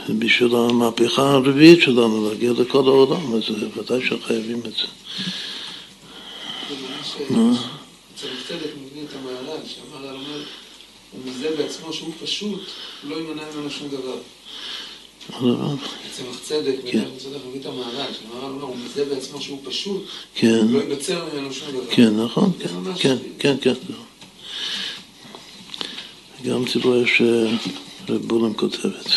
בשביל המהפכה הרביעית שלנו, להגיע לכל העולם, אז ודאי שחייבים את זה. צריך צדק מבין את המהר"ל, שהמהר"ל אומר ומזה בעצמו שהוא פשוט, לא יימנע ממנו שום דבר. צמח צדק, כן. צדק מביא את המהר"ל, שהמהר"ל אומר, ומזה בעצמו שהוא פשוט, כן. לא ייבצר ממנו שום דבר. כן, נכון, כן, כן, כן. גם תראו יש רב בולם כותבת.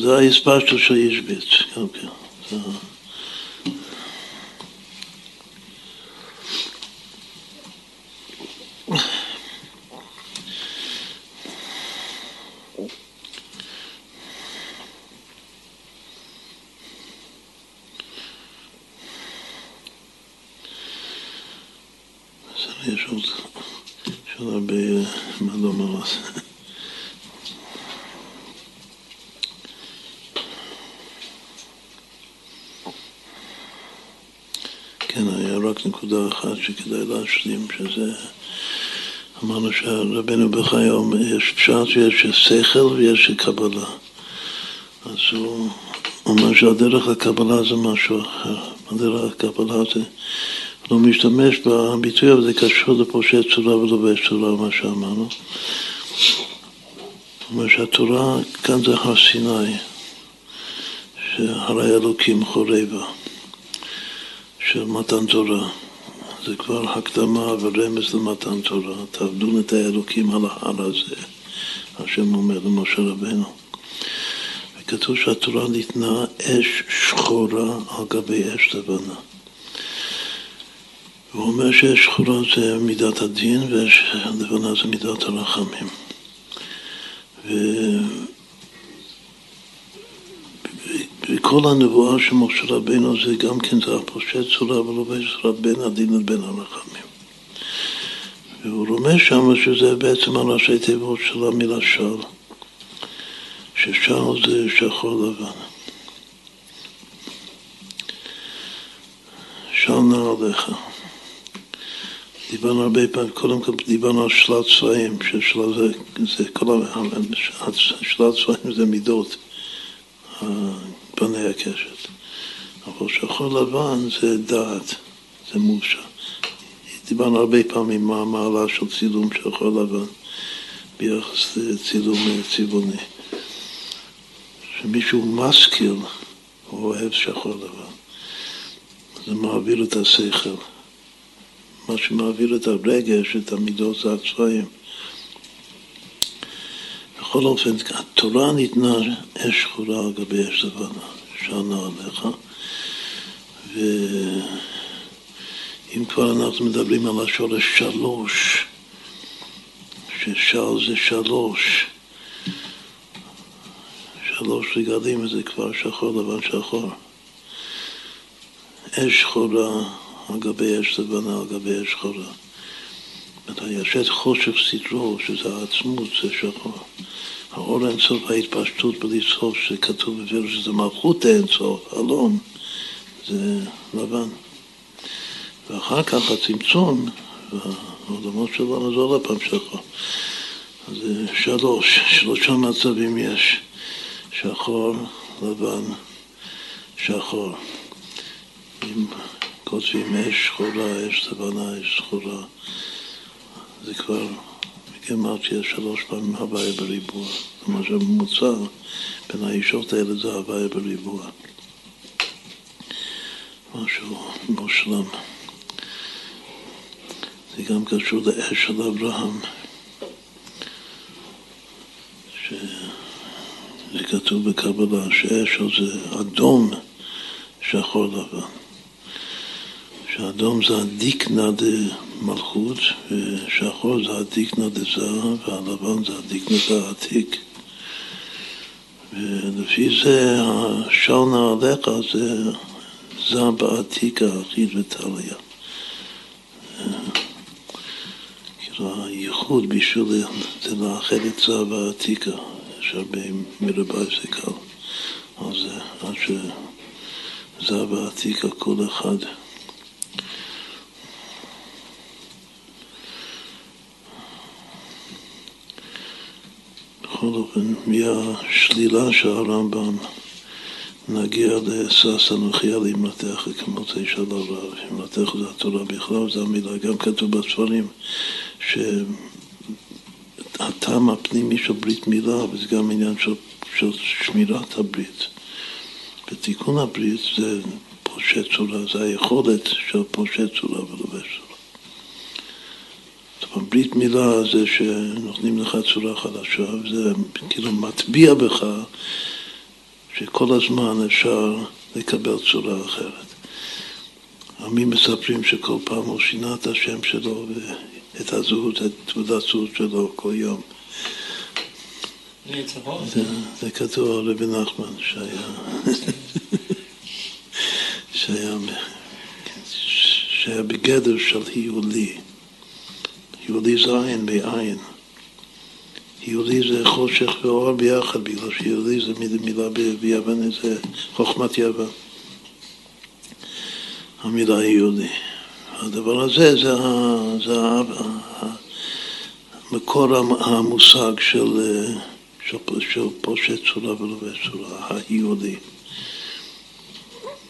זה ההספשטו של אישביץ, גם כן. יש עוד, יש עוד הרבה מה לומר זה. כן, היה רק נקודה אחת שכדאי להשלים, שזה, אמרנו שרבנו בחיום יש פשט ויש שכל ויש קבלה. אז הוא אומר שהדרך הקבלה זה משהו אחר. הדרך הקבלה זה לא משתמש בביטוי, אבל זה קשור לפושט צורה ולובש צורה, מה שאמרנו. זאת אומרת שהתורה כאן זה הר סיני. שהרי אלוקים חורבה של מתן תורה. זה כבר הקדמה ורמז למתן תורה. תעבדו את האלוקים על ההר הזה, השם אומר למשה רבנו. וכתוב שהתורה ניתנה אש שחורה על גבי אש לבנה. הוא אומר שאש שחורה זה מידת הדין ואש לבנה זה מידת הרחמים. ו... וכל הנבואה של משה רבנו זה גם כן זה הפושט צורה ולובש צורה בין הדין לבין הרחמים. והוא רומז שם שזה בעצם הראשי תיבות של המילה של, ששל זה שחור לבן. של נעליך. דיברנו הרבה פעמים, קודם כל דיברנו על שלט צבעים, ששלל זה, זה כל השלט צבעים זה מידות, פני הקשת. אבל שחור לבן זה דעת, זה מורשע. דיברנו הרבה פעמים מה המעלה של צילום שחור לבן ביחס לצילום צבעוני. שמישהו משכיל, הוא אוהב שחור לבן. זה מעביר את השכל. מה שמעביר את הרגש, את המידות זה הצבעים. בכל אופן, התורה ניתנה אש שחורה על גבי אש לבנה, שענה עליך. ואם כבר אנחנו מדברים על השורש שלוש, ששל זה שלוש, שלוש רגלים זה כבר שחור לבן שחור. אש שחורה על גבי אש לבנה, על גבי אש שחורה. יש את חושך סדרו, שזה העצמות, זה שחור. האור אינסוף, ההתפשטות בלי סוף, שכתוב בפירוש שזה מלכות אינסוף, אלון, זה לבן. ואחר כך הצמצום, והעולמות שלנו זה עוד פעם שחור. אז זה שלוש, שלושה מצבים יש, שחור, לבן, שחור. עם כותבים אש שחורה, אש לבנה, אש שחורה. זה כבר בגימטריה שלוש פעמים הוויה בריבוע. כלומר שהממוצע בין האישות האלה זה הוויה בריבוע. משהו מושלם. זה גם קשור לאש של אברהם, שזה כתוב בקבלה שאש זה אדום שחור לבן. שאדום זה הדיקנא דמלכות, ושחור זה הדיקנא דזהב, והלבן זה הדיקנא דעתיק. ולפי זה השל נעליך זה זע בעתיק האחיד וטליה. כאילו הייחוד בשביל זה לאחד את זע בעתיקה, יש הרבה מרבי זה קל. אז עד שזע בעתיקה כל אחד בכל אופן, מהשלילה של הרמב"ם נגיע לשש אנוכי על אמרתך כמוצאי של הרב. אמרתך זה התורה בכלל, זו המילה. גם כתוב בספרים שהטעם הפנימי של ברית מילה, וזה גם עניין של, של שמירת הברית. בתיקון הברית זה פושט צורה, זה היכולת של פושט צורה ולובש צורה. ברית מילה זה שנותנים לך צורה חדשה, וזה כאילו מטביע בך שכל הזמן אפשר לקבל צורה אחרת. עמים מספרים שכל פעם הוא שינה את השם שלו ואת הזהות, את תעודת זהות שלו כל יום. זה, זה כתוב על רבי נחמן שהיה, שהיה, שהיה בגדר של היולי. יהודי זה עין בעין. יהודי זה חושך ואור ביחד, בגלל שיהודי זה מילה ביוון, זה חוכמת יוון. המילה יהודי. הדבר הזה זה, זה מקור המושג של, של, של פושט צורה ולובש צורה, היהודי.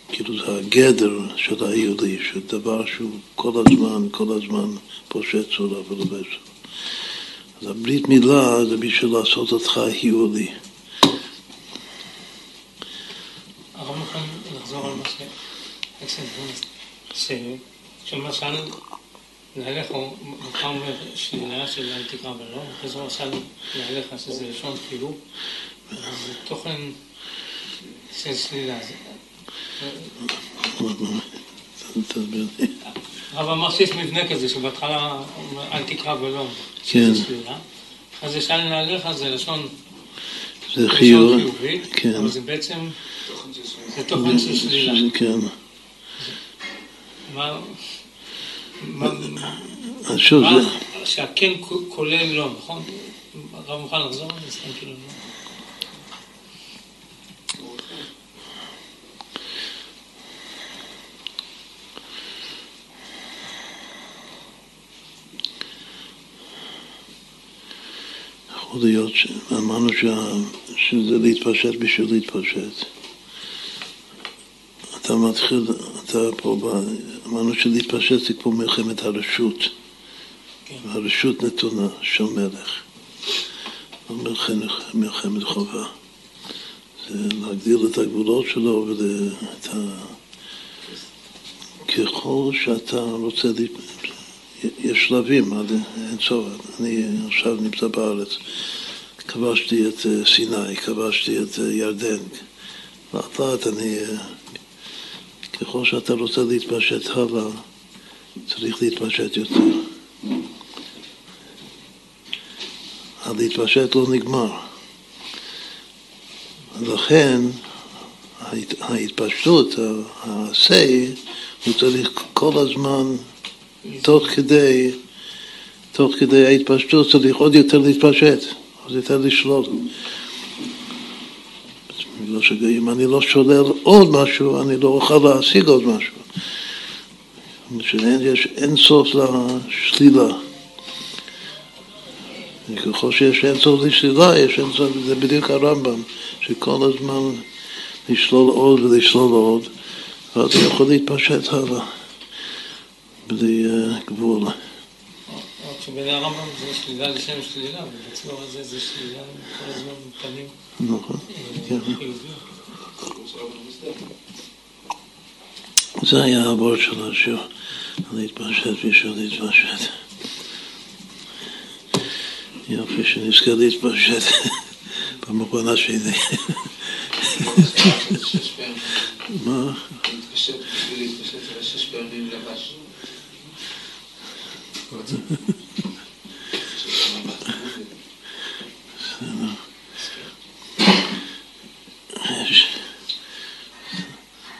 כאילו זה הגדר של היהודי, שדבר שהוא כל הזמן, כל הזמן פושט צורה ולובש. אז הברית מילה זה בשביל לעשות אותך יהודי. שמשל נעליך הוא פעם שלילה של אל תקרא ולא, אחרי זה עשה נעליך שזה לשון חילוק, זה תוכן של הרב אמר שיש מבנה כזה, שבהתחלה אל תקרא ולא, כן. אז של נעליך זה לשון זה חיוב, כן. אבל זה בעצם, זה תוכן של שלילה. כן. מה... אז שוב, זה... שהכן כולל לא, נכון? הרב מוכן לחזור על זה? סתם כאילו לא. יכול להיות שאמרנו שזה להתפשט בשביל להתפשט. אתה מתחיל, אתה פה, אמרנו שלהתפשט זה כמו מלחמת הרשות. כן. הרשות נתונה של מלך. לא מלחמת, מלחמת חובה. זה להגדיל את הגבולות שלו ואת ה... ככל שאתה רוצה, יש שלבים, אין צורך. אני עכשיו נמצא בארץ, כבשתי את אה, סיני, כבשתי את אה, ירדן. לאט לאט אני אה, ככל שאתה רוצה להתפשט הלאה, צריך להתפשט יותר. הלהתפשט לא נגמר. לכן ההתפשטות, ה-say, הוא צריך כל הזמן, תוך כדי, תוך כדי ההתפשטות, צריך עוד יותר להתפשט, עוד יותר לשלוט. בגלל שאם אני לא שולל עוד משהו, אני לא אוכל להשיג עוד משהו. יש אין סוף לשלילה. ככל שיש אין סוף לשלילה, יש אין סוף, זה בדיוק הרמב"ם, שכל הזמן לשלול עוד ולשלול עוד, ואז הוא יכול להתפשט הלאה, בלי uh, גבול. שבעיני הרמב"ם זה שלילה לשם שלילה, ובצלור הזה זה שלילה כל הזמן פנים. נכון, כן. זה היה הוורד של השיר, להתפשט בשביל להתפשט. יופי שנזכה להתפשט במובן השני. מה? להתפשט בשביל להתפשט, שש פעמים לבש.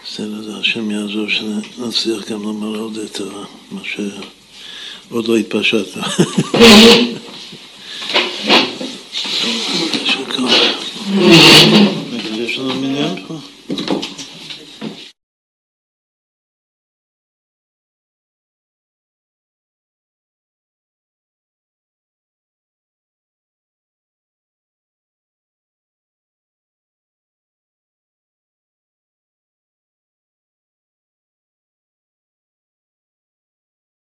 בסדר, השם יעזור שנצליח גם לומר עוד את מה שעוד לא התפשטת.